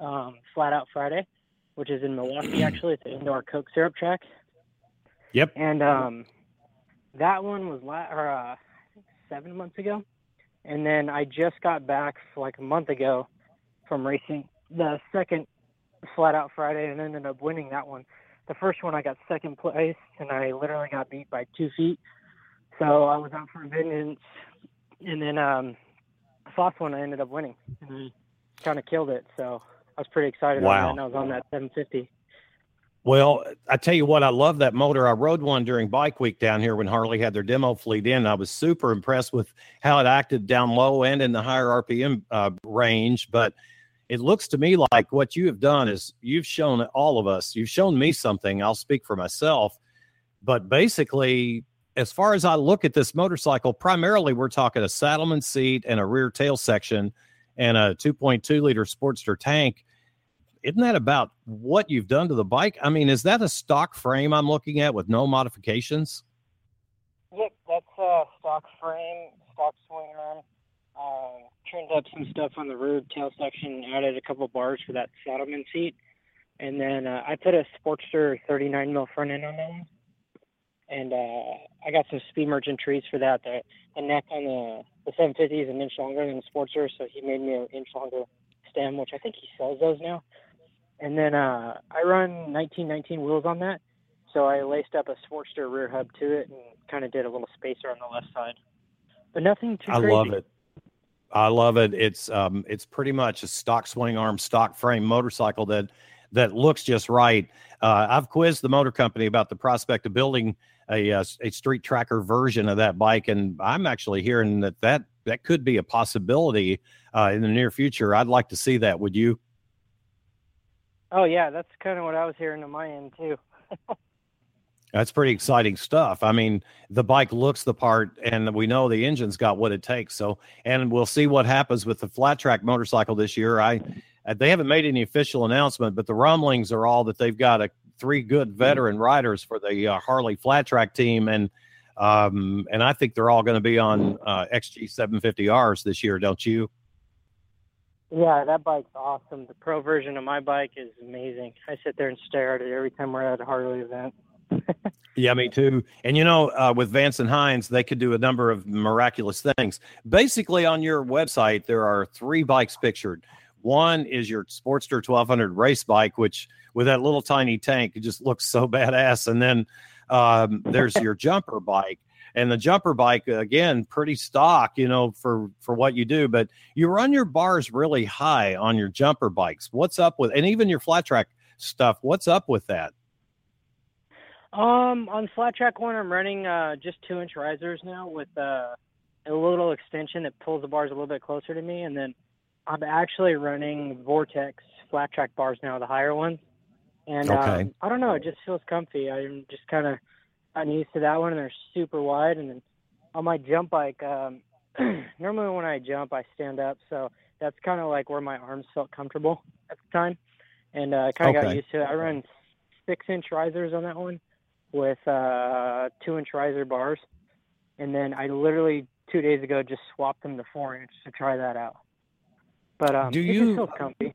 um, Flat Out Friday, which is in Milwaukee. Actually, it's an indoor Coke syrup track. Yep. And um, that one was la- or, uh, I think seven months ago, and then I just got back like a month ago from racing the second Flat Out Friday, and ended up winning that one. The first one I got second place, and I literally got beat by two feet. So I was out for vengeance, and then um, Foss one I ended up winning, and I kind of killed it. So I was pretty excited Wow. and I was on that 750. Well, I tell you what, I love that motor. I rode one during Bike Week down here when Harley had their demo fleet in. I was super impressed with how it acted down low and in the higher RPM uh, range. But it looks to me like what you have done is you've shown all of us, you've shown me something. I'll speak for myself. But basically, as far as I look at this motorcycle, primarily we're talking a Saddlemen seat and a rear tail section and a 2.2 liter Sportster tank isn't that about what you've done to the bike? I mean, is that a stock frame I'm looking at with no modifications? Yep, that's a stock frame, stock swing arm. Um, trimmed up some stuff on the rear tail section, added a couple bars for that Saddlemen seat, and then uh, I put a Sportster 39 mil front end on that one. And uh, I got some speed merchant trees for that. The, the neck on the, the 750 is an inch longer than the Sportster, so he made me an inch longer stem, which I think he sells those now. And then uh, I run 1919 wheels on that, so I laced up a Sportster rear hub to it and kind of did a little spacer on the left side. But nothing too I crazy. love it. I love it. It's um it's pretty much a stock swing arm, stock frame motorcycle that that looks just right. Uh, I've quizzed the motor company about the prospect of building a a, a street tracker version of that bike, and I'm actually hearing that that that could be a possibility uh, in the near future. I'd like to see that. Would you? Oh yeah, that's kind of what I was hearing on my end too. That's pretty exciting stuff. I mean, the bike looks the part, and we know the engine's got what it takes. So, and we'll see what happens with the flat track motorcycle this year. I, uh, they haven't made any official announcement, but the rumblings are all that they've got a three good veteran riders for the uh, Harley flat track team, and um, and I think they're all going to be on uh, XG 750Rs this year, don't you? Yeah, that bike's awesome. The pro version of my bike is amazing. I sit there and stare at it every time we're at a Harley event. yeah, me too. And you know, uh, with Vance and Hines, they could do a number of miraculous things. Basically, on your website, there are three bikes pictured. One is your Sportster 1200 race bike, which with that little tiny tank, it just looks so badass. And then um, there's your jumper bike, and the jumper bike again, pretty stock, you know, for for what you do. But you run your bars really high on your jumper bikes. What's up with, and even your flat track stuff? What's up with that? Um, on flat track one, I'm running uh, just two inch risers now with uh, a little extension that pulls the bars a little bit closer to me, and then I'm actually running Vortex flat track bars now, the higher ones. And okay. um, I don't know, it just feels comfy. I'm just kind of gotten used to that one, and they're super wide. And then on my jump bike, um, normally when I jump, I stand up, so that's kind of like where my arms felt comfortable at the time, and uh, I kind of okay. got used to it. I run six inch risers on that one with uh, two inch riser bars, and then I literally two days ago just swapped them to four inch to try that out. But um, do you feel comfy?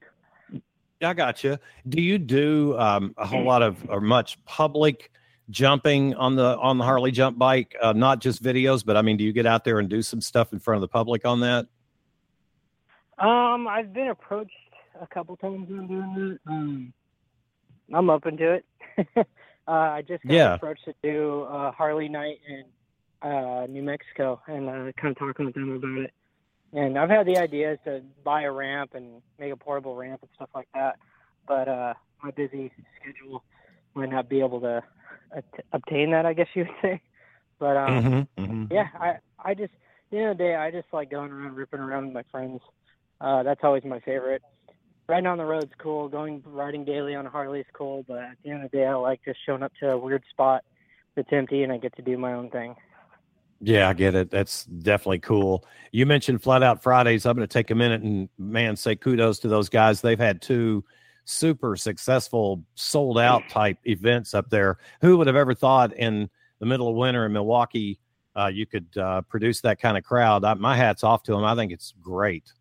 I got you. Do you do um, a whole lot of or much public jumping on the on the Harley jump bike? Uh, not just videos, but I mean, do you get out there and do some stuff in front of the public on that? Um, I've been approached a couple times on doing that. Um, I'm open to it. Uh, I just got yeah. approached to do a Harley night in uh, New Mexico and uh, kind of talking with them about it. And I've had the idea to buy a ramp and make a portable ramp and stuff like that, but uh, my busy schedule might not be able to obtain that. I guess you would say. But um, mm-hmm, mm-hmm. yeah, I I just at the end of the day, I just like going around ripping around with my friends. Uh, that's always my favorite riding on the road's cool. Going riding daily on a Harley is cool, but at the end of the day, I like just showing up to a weird spot that's empty and I get to do my own thing. Yeah, I get it. That's definitely cool. You mentioned Flat Out Fridays. I'm going to take a minute and man, say kudos to those guys. They've had two super successful sold out type events up there. Who would have ever thought in the middle of winter in Milwaukee uh, you could uh, produce that kind of crowd? I, my hat's off to them. I think it's great.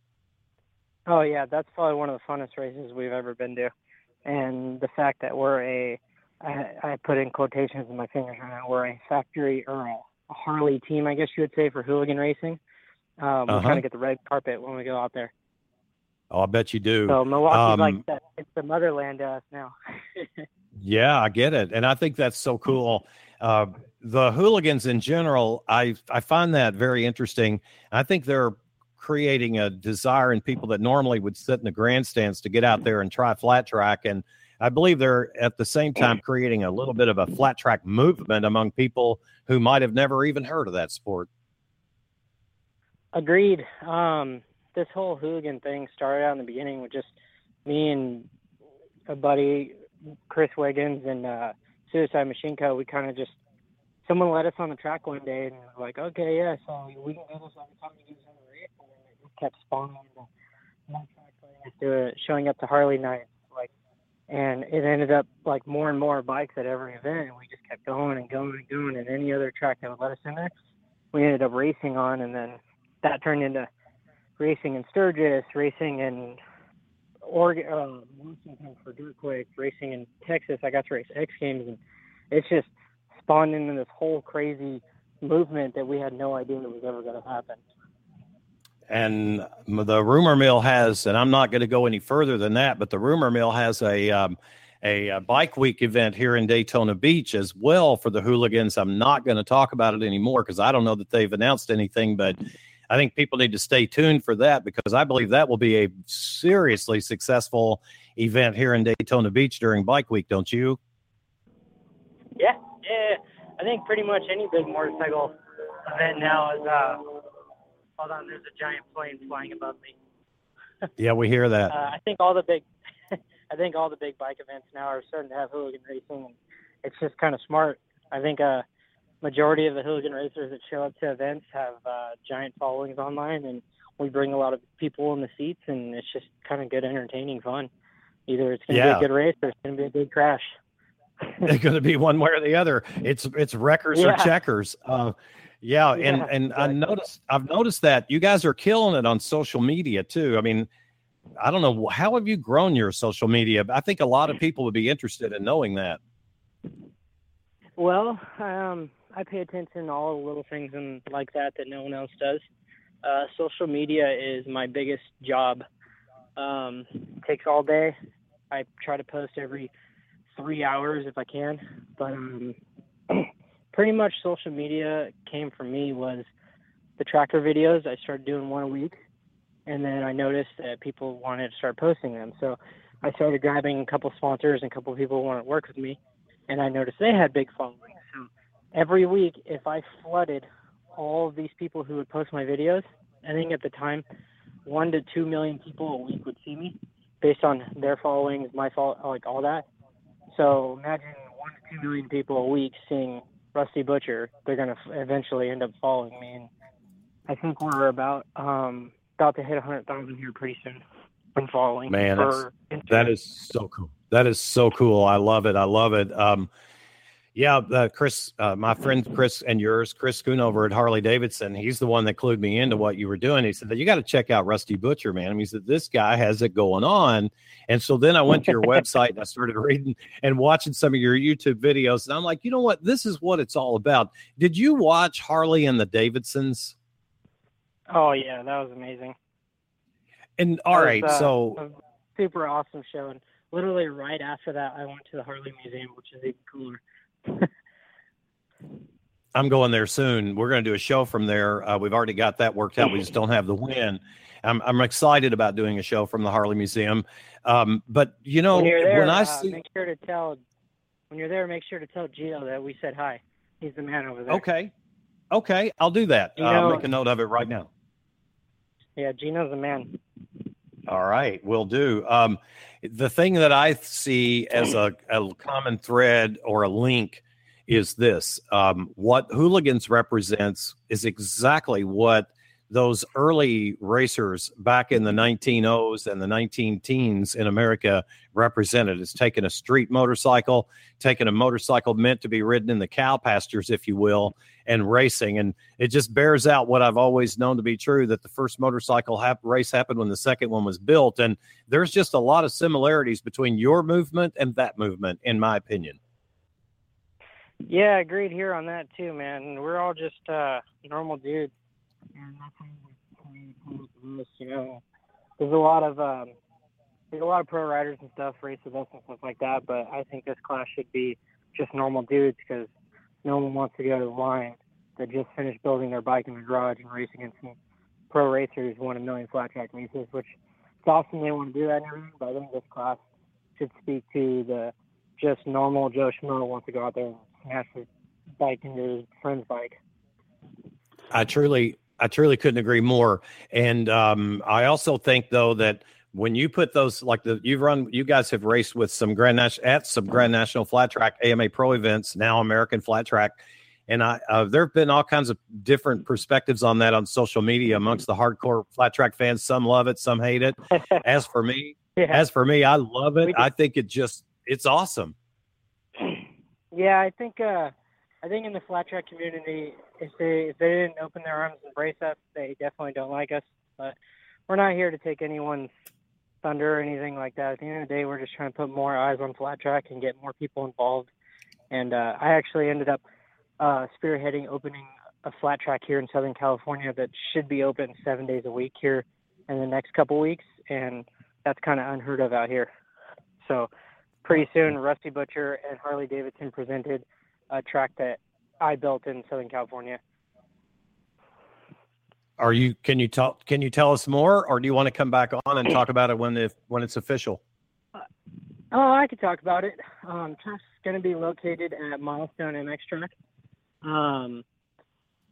Oh yeah, that's probably one of the funnest races we've ever been to, and the fact that we're a I, I put in quotations in my fingers right now. We're a factory a Harley team, I guess you would say, for hooligan racing. Um, uh-huh. We kind of get the red carpet when we go out there. Oh, I bet you do. So Milwaukee's um, like that. It's the motherland to us now. yeah, I get it, and I think that's so cool. Uh, the hooligans in general, I I find that very interesting. I think they're creating a desire in people that normally would sit in the grandstands to get out there and try flat track. And I believe they're at the same time creating a little bit of a flat track movement among people who might have never even heard of that sport. Agreed. Um, this whole hooligan thing started out in the beginning with just me and a buddy, Chris Wiggins, and uh, Suicide Machine Co. We kind of just someone let us on the track one day and was like, okay, yeah, so we can do this every time we do something kept spawning into showing up to Harley nights, like, and it ended up like more and more bikes at every event, and we just kept going and going and going, and any other track that would let us in there, we ended up racing on, and then that turned into racing in Sturgis, racing in Oregon, uh, Washington for Dirtquake, racing in Texas. I got to race X Games, and it's just spawned into this whole crazy movement that we had no idea that was ever going to happen and the rumor mill has, and I'm not going to go any further than that, but the rumor mill has a, um, a, bike week event here in Daytona Beach as well for the hooligans. I'm not going to talk about it anymore because I don't know that they've announced anything, but I think people need to stay tuned for that because I believe that will be a seriously successful event here in Daytona Beach during Bike Week, don't you? Yeah, yeah. I think pretty much any big motorcycle event now is. Uh, hold on, there's a giant plane flying above me. yeah, we hear that. Uh, I think all the big, I think all the big bike events now are starting to have hooligan racing, and it's just kind of smart. I think a uh, majority of the hooligan racers that show up to events have uh, giant followings online, and we bring a lot of people in the seats, and it's just kind of good, entertaining fun. Either it's going to yeah. be a good race or it's going to be a big crash. it's going to be one way or the other. It's it's wreckers yeah. or checkers. Uh, yeah, yeah, and and exactly. I noticed I've noticed that you guys are killing it on social media too. I mean, I don't know how have you grown your social media. I think a lot of people would be interested in knowing that. Well, um, I pay attention to all the little things and like that that no one else does. Uh, social media is my biggest job. Um, takes all day. I try to post every three hours if I can, but um, pretty much social media came for me was the tracker videos. I started doing one a week, and then I noticed that people wanted to start posting them. So I started grabbing a couple sponsors and a couple people who wanted to work with me, and I noticed they had big followings. So every week, if I flooded all of these people who would post my videos, I think at the time, one to two million people a week would see me based on their followings, my follow, like all that. So imagine one to two million people a week seeing Rusty Butcher, they're going to eventually end up following me. And I think we're about um, about to hit 100,000 here pretty soon when following. Man, that is so cool. That is so cool. I love it. I love it. Um, yeah, uh, Chris, uh, my friend Chris and yours, Chris Schoonover at Harley Davidson, he's the one that clued me into what you were doing. He said that you got to check out Rusty Butcher, man. He said this guy has it going on. And so then I went to your website and I started reading and watching some of your YouTube videos. And I'm like, you know what? This is what it's all about. Did you watch Harley and the Davidsons? Oh, yeah, that was amazing. And all right, was, uh, so super awesome show. And literally right after that, I went to the Harley Museum, which is even cooler. I'm going there soon. We're going to do a show from there. Uh, we've already got that worked out. We just don't have the win. I'm, I'm excited about doing a show from the Harley Museum. Um, but you know, when, there, when I uh, see, make sure to tell when you're there, make sure to tell Gino that we said hi. He's the man over there. Okay, okay, I'll do that. Uh, I'll make a note of it right now. Yeah, Gino's the man. All right, will do. Um, the thing that I see as a, a common thread or a link is this um, what hooligans represents is exactly what those early racers back in the 1900s and the 19 teens in America represented. It's taking a street motorcycle, taking a motorcycle meant to be ridden in the cow pastures, if you will, and racing. And it just bears out what I've always known to be true that the first motorcycle hap- race happened when the second one was built. And there's just a lot of similarities between your movement and that movement, in my opinion. Yeah, agreed here on that too, man. We're all just uh, normal dudes and that's you know. There's a lot of um, there's a lot of pro riders and stuff, race events and stuff like that. But I think this class should be just normal dudes because no one wants to go to the line that just finished building their bike in the garage and race against some pro racers who won a million flat track races, which it's awesome they want to do that and everything. But I think this class should speak to the just normal Joe Schmo who wants to go out there and smash his bike into his friend's bike. I truly, I truly couldn't agree more. And um, I also think though that when you put those like the you've run, you guys have raced with some grand national at some grand national flat track AMA pro events now American flat track. And I, uh, there have been all kinds of different perspectives on that on social media amongst the hardcore flat track fans. Some love it, some hate it. as for me, yeah. as for me, I love it. I think it just, it's awesome. Yeah, I think, uh, I think in the flat track community, if they if they didn't open their arms and embrace us, they definitely don't like us. But we're not here to take anyone's thunder or anything like that. At the end of the day, we're just trying to put more eyes on flat track and get more people involved. And uh, I actually ended up uh, spearheading opening a flat track here in Southern California that should be open seven days a week here in the next couple weeks, and that's kind of unheard of out here. So pretty soon, Rusty Butcher and Harley Davidson presented a track that I built in Southern California. Are you? Can you tell? Can you tell us more, or do you want to come back on and talk about it when if when it's official? Uh, oh, I could talk about it. Um, track's going to be located at Milestone MX Track Um,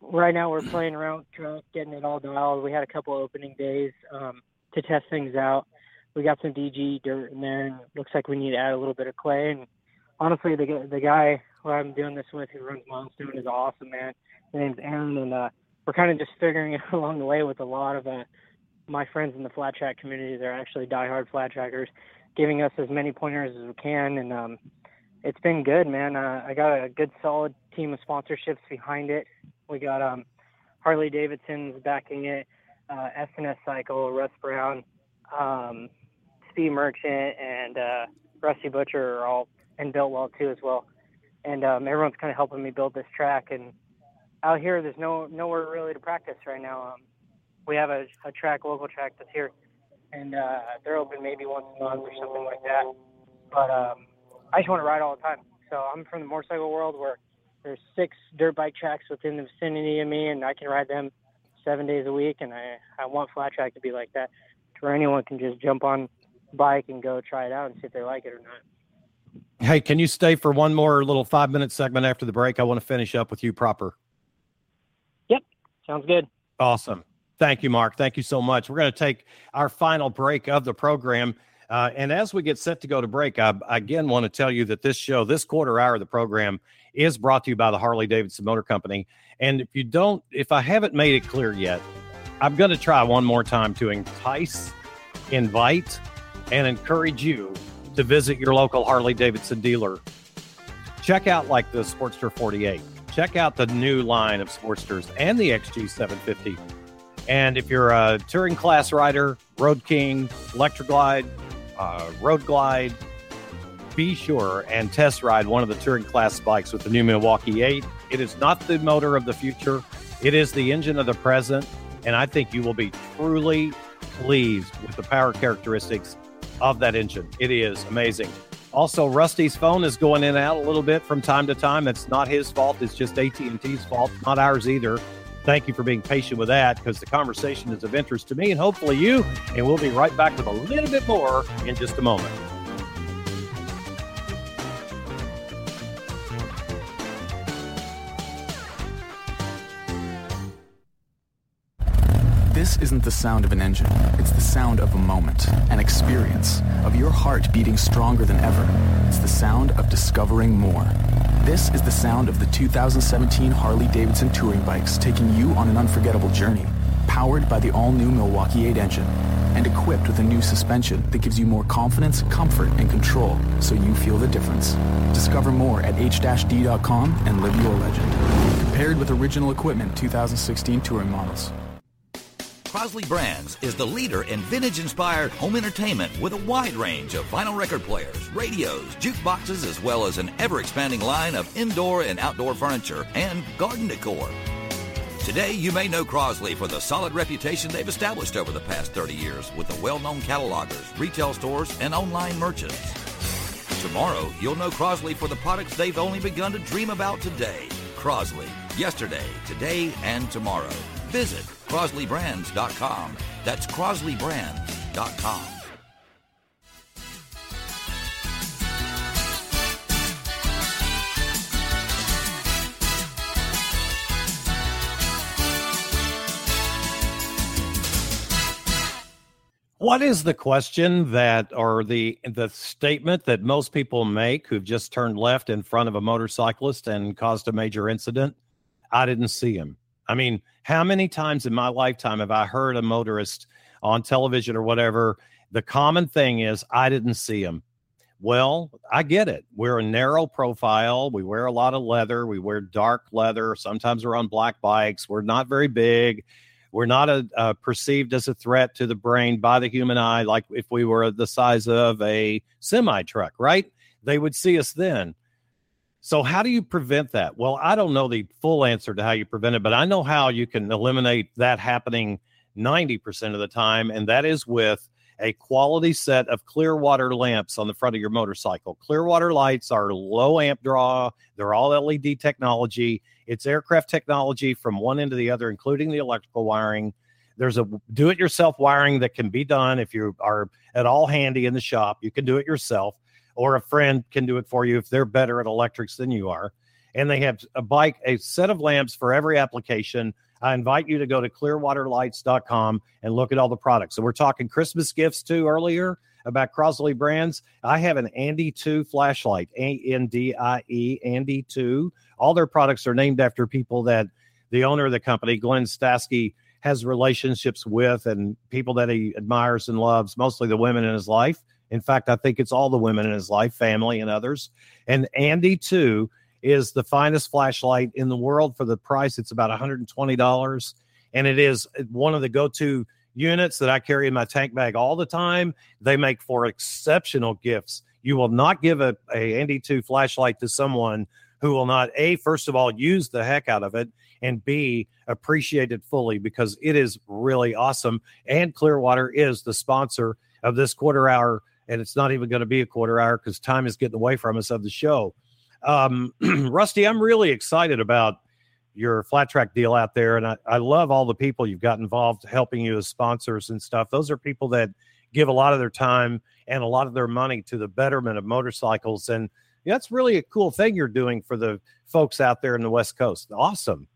right now we're playing around truck, getting it all dialed. We had a couple opening days um, to test things out. We got some DG dirt in there, and looks like we need to add a little bit of clay. And honestly, the the guy who I'm doing this with, who runs Milestone, is awesome, man. His name's Aaron, and uh, we're kind of just figuring it along the way with a lot of uh, my friends in the flat track community. They're actually diehard flat trackers, giving us as many pointers as we can, and um, it's been good, man. Uh, I got a good solid team of sponsorships behind it. We got um, Harley Davidson's backing it, uh, S&S Cycle, Russ Brown, um, Speed Merchant, and uh, Rusty Butcher are all and Biltwell too as well. And um, everyone's kind of helping me build this track. And out here, there's no nowhere really to practice right now. Um, we have a, a track, local track that's here, and uh, they're open maybe once a month or something like that. But um, I just want to ride all the time. So I'm from the motorcycle world where there's six dirt bike tracks within the vicinity of me, and I can ride them seven days a week. And I I want flat track to be like that, where anyone can just jump on bike and go try it out and see if they like it or not. Hey, can you stay for one more little five minute segment after the break? I want to finish up with you proper. Yep, sounds good. Awesome. Thank you, Mark. Thank you so much. We're going to take our final break of the program. Uh, and as we get set to go to break, I, again want to tell you that this show, this quarter hour of the program, is brought to you by the Harley Davidson Motor Company. And if you don't, if I haven't made it clear yet, I'm going to try one more time to entice, invite, and encourage you to visit your local Harley Davidson dealer. Check out like the Sportster 48. Check out the new line of Sportsters and the XG 750. And if you're a touring class rider, Road King, Electra Glide, uh, Road Glide, be sure and test ride one of the touring class bikes with the new Milwaukee 8. It is not the motor of the future, it is the engine of the present. And I think you will be truly pleased with the power characteristics of that engine. It is amazing. Also, Rusty's phone is going in and out a little bit from time to time. It's not his fault. It's just AT&T's fault, not ours either. Thank you for being patient with that because the conversation is of interest to me and hopefully you. And we'll be right back with a little bit more in just a moment. Isn't the sound of an engine. It's the sound of a moment, an experience, of your heart beating stronger than ever. It's the sound of discovering more. This is the sound of the 2017 Harley Davidson touring bikes taking you on an unforgettable journey, powered by the all-new Milwaukee 8 engine and equipped with a new suspension that gives you more confidence, comfort, and control so you feel the difference. Discover more at h-d.com and live your legend. Compared with original equipment 2016 touring models. Crosley Brands is the leader in vintage inspired home entertainment with a wide range of vinyl record players, radios, jukeboxes, as well as an ever expanding line of indoor and outdoor furniture and garden decor. Today, you may know Crosley for the solid reputation they've established over the past 30 years with the well known catalogers, retail stores, and online merchants. Tomorrow, you'll know Crosley for the products they've only begun to dream about today. Crosley, yesterday, today, and tomorrow. Visit CrosleyBrands.com. That's CrosleyBrands.com. What is the question that, or the the statement that most people make who've just turned left in front of a motorcyclist and caused a major incident? I didn't see him. I mean, how many times in my lifetime have I heard a motorist on television or whatever? The common thing is, I didn't see him. Well, I get it. We're a narrow profile. We wear a lot of leather. We wear dark leather. Sometimes we're on black bikes. We're not very big. We're not a, uh, perceived as a threat to the brain by the human eye, like if we were the size of a semi truck, right? They would see us then. So, how do you prevent that? Well, I don't know the full answer to how you prevent it, but I know how you can eliminate that happening 90% of the time, and that is with a quality set of Clearwater lamps on the front of your motorcycle. Clearwater lights are low amp draw, they're all LED technology. It's aircraft technology from one end to the other, including the electrical wiring. There's a do it yourself wiring that can be done if you are at all handy in the shop. You can do it yourself or a friend can do it for you if they're better at electrics than you are. and they have a bike, a set of lamps for every application. I invite you to go to clearwaterlights.com and look at all the products. So we're talking Christmas gifts too earlier about Crosley brands. I have an Andie 2 flashlight, A N D I E, Andie 2. All their products are named after people that the owner of the company, Glenn Stasky, has relationships with and people that he admires and loves, mostly the women in his life. In fact, I think it's all the women in his life, family and others. And Andie 2 is the finest flashlight in the world for the price. It's about $120. And it is one of the go to units that I carry in my tank bag all the time. They make for exceptional gifts. You will not give a, a Andie 2 flashlight to someone who will not, A, first of all, use the heck out of it, and B, appreciate it fully because it is really awesome. And Clearwater is the sponsor of this quarter hour. And it's not even going to be a quarter hour because time is getting away from us of the show. Um, Rusty, I'm really excited about your flat track deal out there. And I, I love all the people you've got involved helping you as sponsors and stuff. Those are people that give a lot of their time and a lot of their money to the betterment of motorcycles. And that's really a cool thing you're doing for the folks out there in the West Coast. Awesome.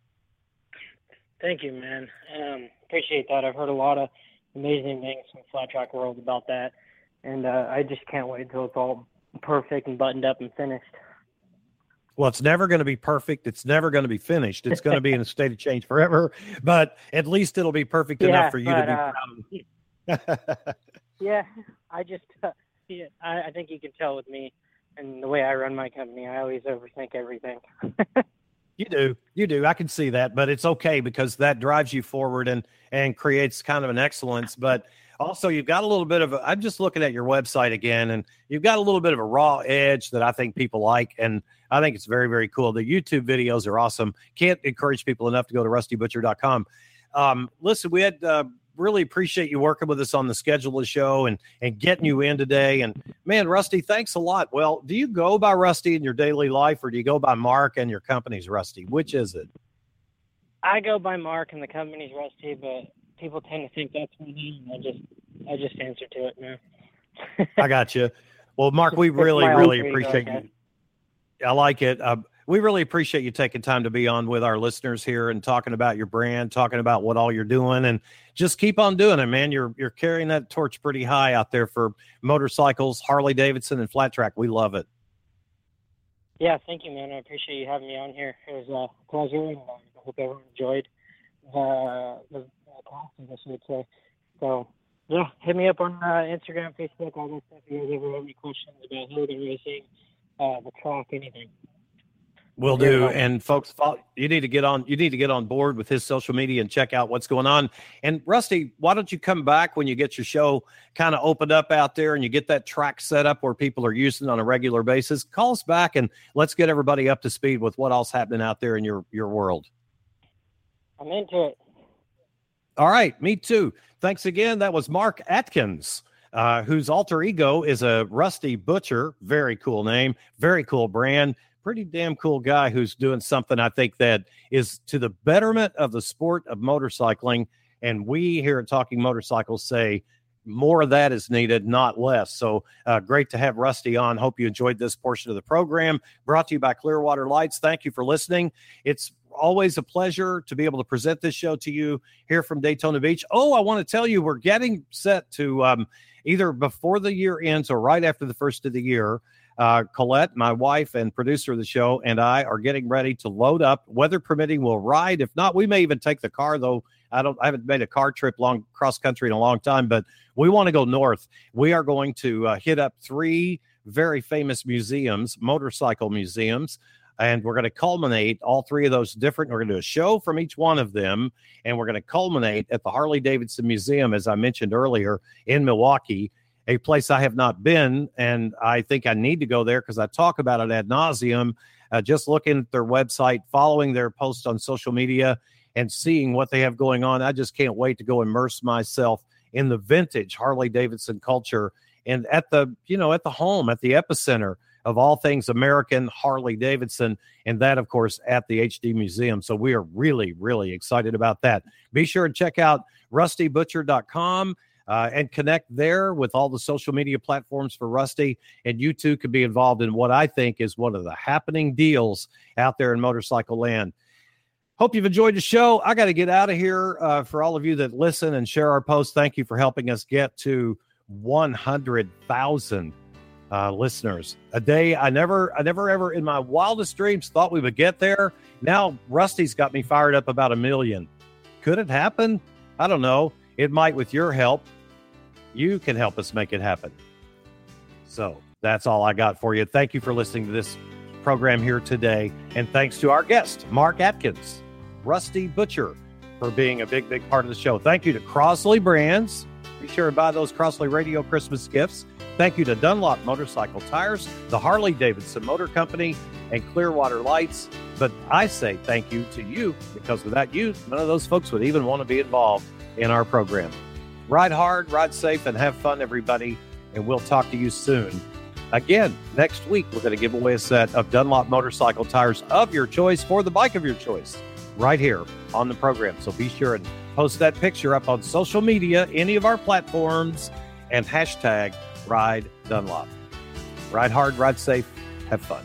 Thank you, man. Um, appreciate that. I've heard a lot of amazing things from flat track world about that. And uh, I just can't wait until it's all perfect and buttoned up and finished. Well, it's never going to be perfect. It's never going to be finished. It's going to be in a state of change forever, but at least it'll be perfect yeah, enough for you but, to be uh, proud. Of. yeah, I just, uh, yeah, I, I think you can tell with me and the way I run my company, I always overthink everything. you do, you do. I can see that, but it's okay because that drives you forward and and creates kind of an excellence. But also, you've got a little bit of. i am just looking at your website again, and you've got a little bit of a raw edge that I think people like, and I think it's very, very cool. The YouTube videos are awesome. Can't encourage people enough to go to rustybutcher.com. Um, listen, we had uh, really appreciate you working with us on the schedule of the show and and getting you in today. And man, Rusty, thanks a lot. Well, do you go by Rusty in your daily life, or do you go by Mark and your company's Rusty? Which is it? I go by Mark and the company's Rusty, but people tend to think that's my name. I just I just answer to it now. I got you. Well, Mark, we really really appreciate you. I like it. Uh, we really appreciate you taking time to be on with our listeners here and talking about your brand, talking about what all you're doing, and just keep on doing it, man. You're you're carrying that torch pretty high out there for motorcycles, Harley Davidson, and flat track. We love it. Yeah, thank you, man. I appreciate you having me on here. It was a pleasure, and I hope everyone enjoyed the, the class, I guess you would say. So, yeah, hit me up on uh, Instagram, Facebook, all that stuff. If you guys ever have any questions about hooligan racing, uh, the track, anything. Will do. And folks, you need to get on. You need to get on board with his social media and check out what's going on. And Rusty, why don't you come back when you get your show kind of opened up out there and you get that track set up where people are using on a regular basis? Call us back and let's get everybody up to speed with what else happening out there in your your world. I'm into it. All right, me too. Thanks again. That was Mark Atkins. Uh, whose alter ego is a Rusty Butcher. Very cool name, very cool brand pretty damn cool guy who's doing something I think that is to the betterment of the sport of motorcycling. And we here at Talking Motorcycles say more of that is needed, not less. So uh, great to have Rusty on. Hope you enjoyed this portion of the program. Brought to you by Clearwater Lights. Thank you for listening. It's always a pleasure to be able to present this show to you here from Daytona Beach. Oh, I want to tell you, we're getting set to um, either before the year ends or right after the first of the year. Uh, Colette, my wife and producer of the show, and I are getting ready to load up. Weather permitting, we'll ride. If not, we may even take the car. Though I don't, I haven't made a car trip long cross country in a long time, but we want to go north. We are going to uh, hit up three very famous museums, motorcycle museums. And we're going to culminate all three of those different. We're going to do a show from each one of them, and we're going to culminate at the Harley Davidson Museum, as I mentioned earlier, in Milwaukee a place I have not been, and I think I need to go there because I talk about it ad nauseum. Uh, just looking at their website, following their posts on social media, and seeing what they have going on, I just can't wait to go immerse myself in the vintage Harley Davidson culture and at the you know at the home at the epicenter of all things American Harley Davidson, and that, of course, at the HD Museum. So we are really, really excited about that. Be sure and check out rustybutcher.com uh, and connect there with all the social media platforms for Rusty. And you too could be involved in what I think is one of the happening deals out there in motorcycle land. Hope you've enjoyed the show. I got to get out of here. Uh, for all of you that listen and share our posts, thank you for helping us get to 100,000 uh, listeners a day. I never, I never ever in my wildest dreams thought we would get there. Now Rusty's got me fired up about a million. Could it happen? I don't know. It might with your help. You can help us make it happen. So that's all I got for you. Thank you for listening to this program here today. And thanks to our guest, Mark Atkins. Rusty Butcher for being a big, big part of the show. Thank you to Crosley Brands. Be sure to buy those Crosley Radio Christmas gifts. Thank you to Dunlop Motorcycle Tires, the Harley Davidson Motor Company, and Clearwater Lights. But I say thank you to you because without you, none of those folks would even want to be involved in our program. Ride hard, ride safe, and have fun, everybody. And we'll talk to you soon. Again, next week, we're going to give away a set of Dunlop motorcycle tires of your choice for the bike of your choice right here on the program. So be sure and post that picture up on social media, any of our platforms, and hashtag Ride Dunlop. Ride hard, ride safe, have fun.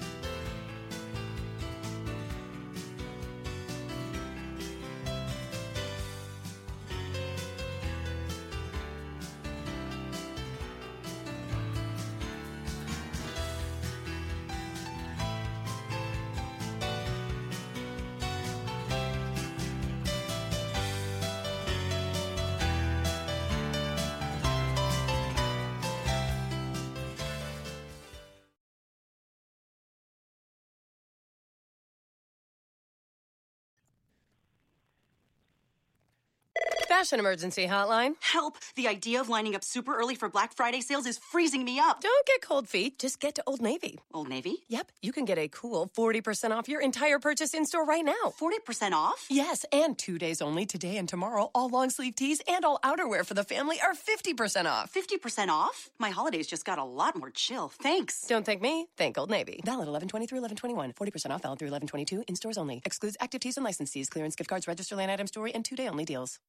Fashion Emergency Hotline. Help! The idea of lining up super early for Black Friday sales is freezing me up. Don't get cold feet. Just get to Old Navy. Old Navy? Yep, you can get a cool 40% off your entire purchase in store right now. 40% off? Yes, and two days only, today and tomorrow, all long sleeve tees and all outerwear for the family are 50% off. 50% off? My holidays just got a lot more chill. Thanks. Don't thank me, thank Old Navy. Valid 11 through 11 40% off valid through 1122 in stores only. Excludes active tees and licensees, clearance gift cards, register land item story, and two day only deals.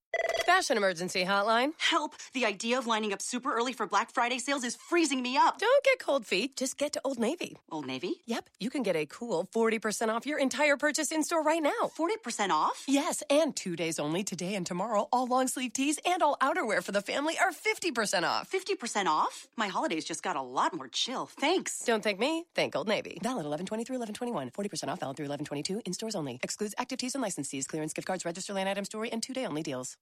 Fashion Emergency Hotline. Help! The idea of lining up super early for Black Friday sales is freezing me up. Don't get cold feet. Just get to Old Navy. Old Navy? Yep, you can get a cool 40% off your entire purchase in store right now. 40% off? Yes, and two days only, today and tomorrow, all long sleeve tees and all outerwear for the family are 50% off. 50% off? My holidays just got a lot more chill. Thanks. Don't thank me, thank Old Navy. Valid 11 through 11 40% off valid through 11 in stores only. Excludes active tees and licensees, clearance gift cards, register line item story, and two day only deals.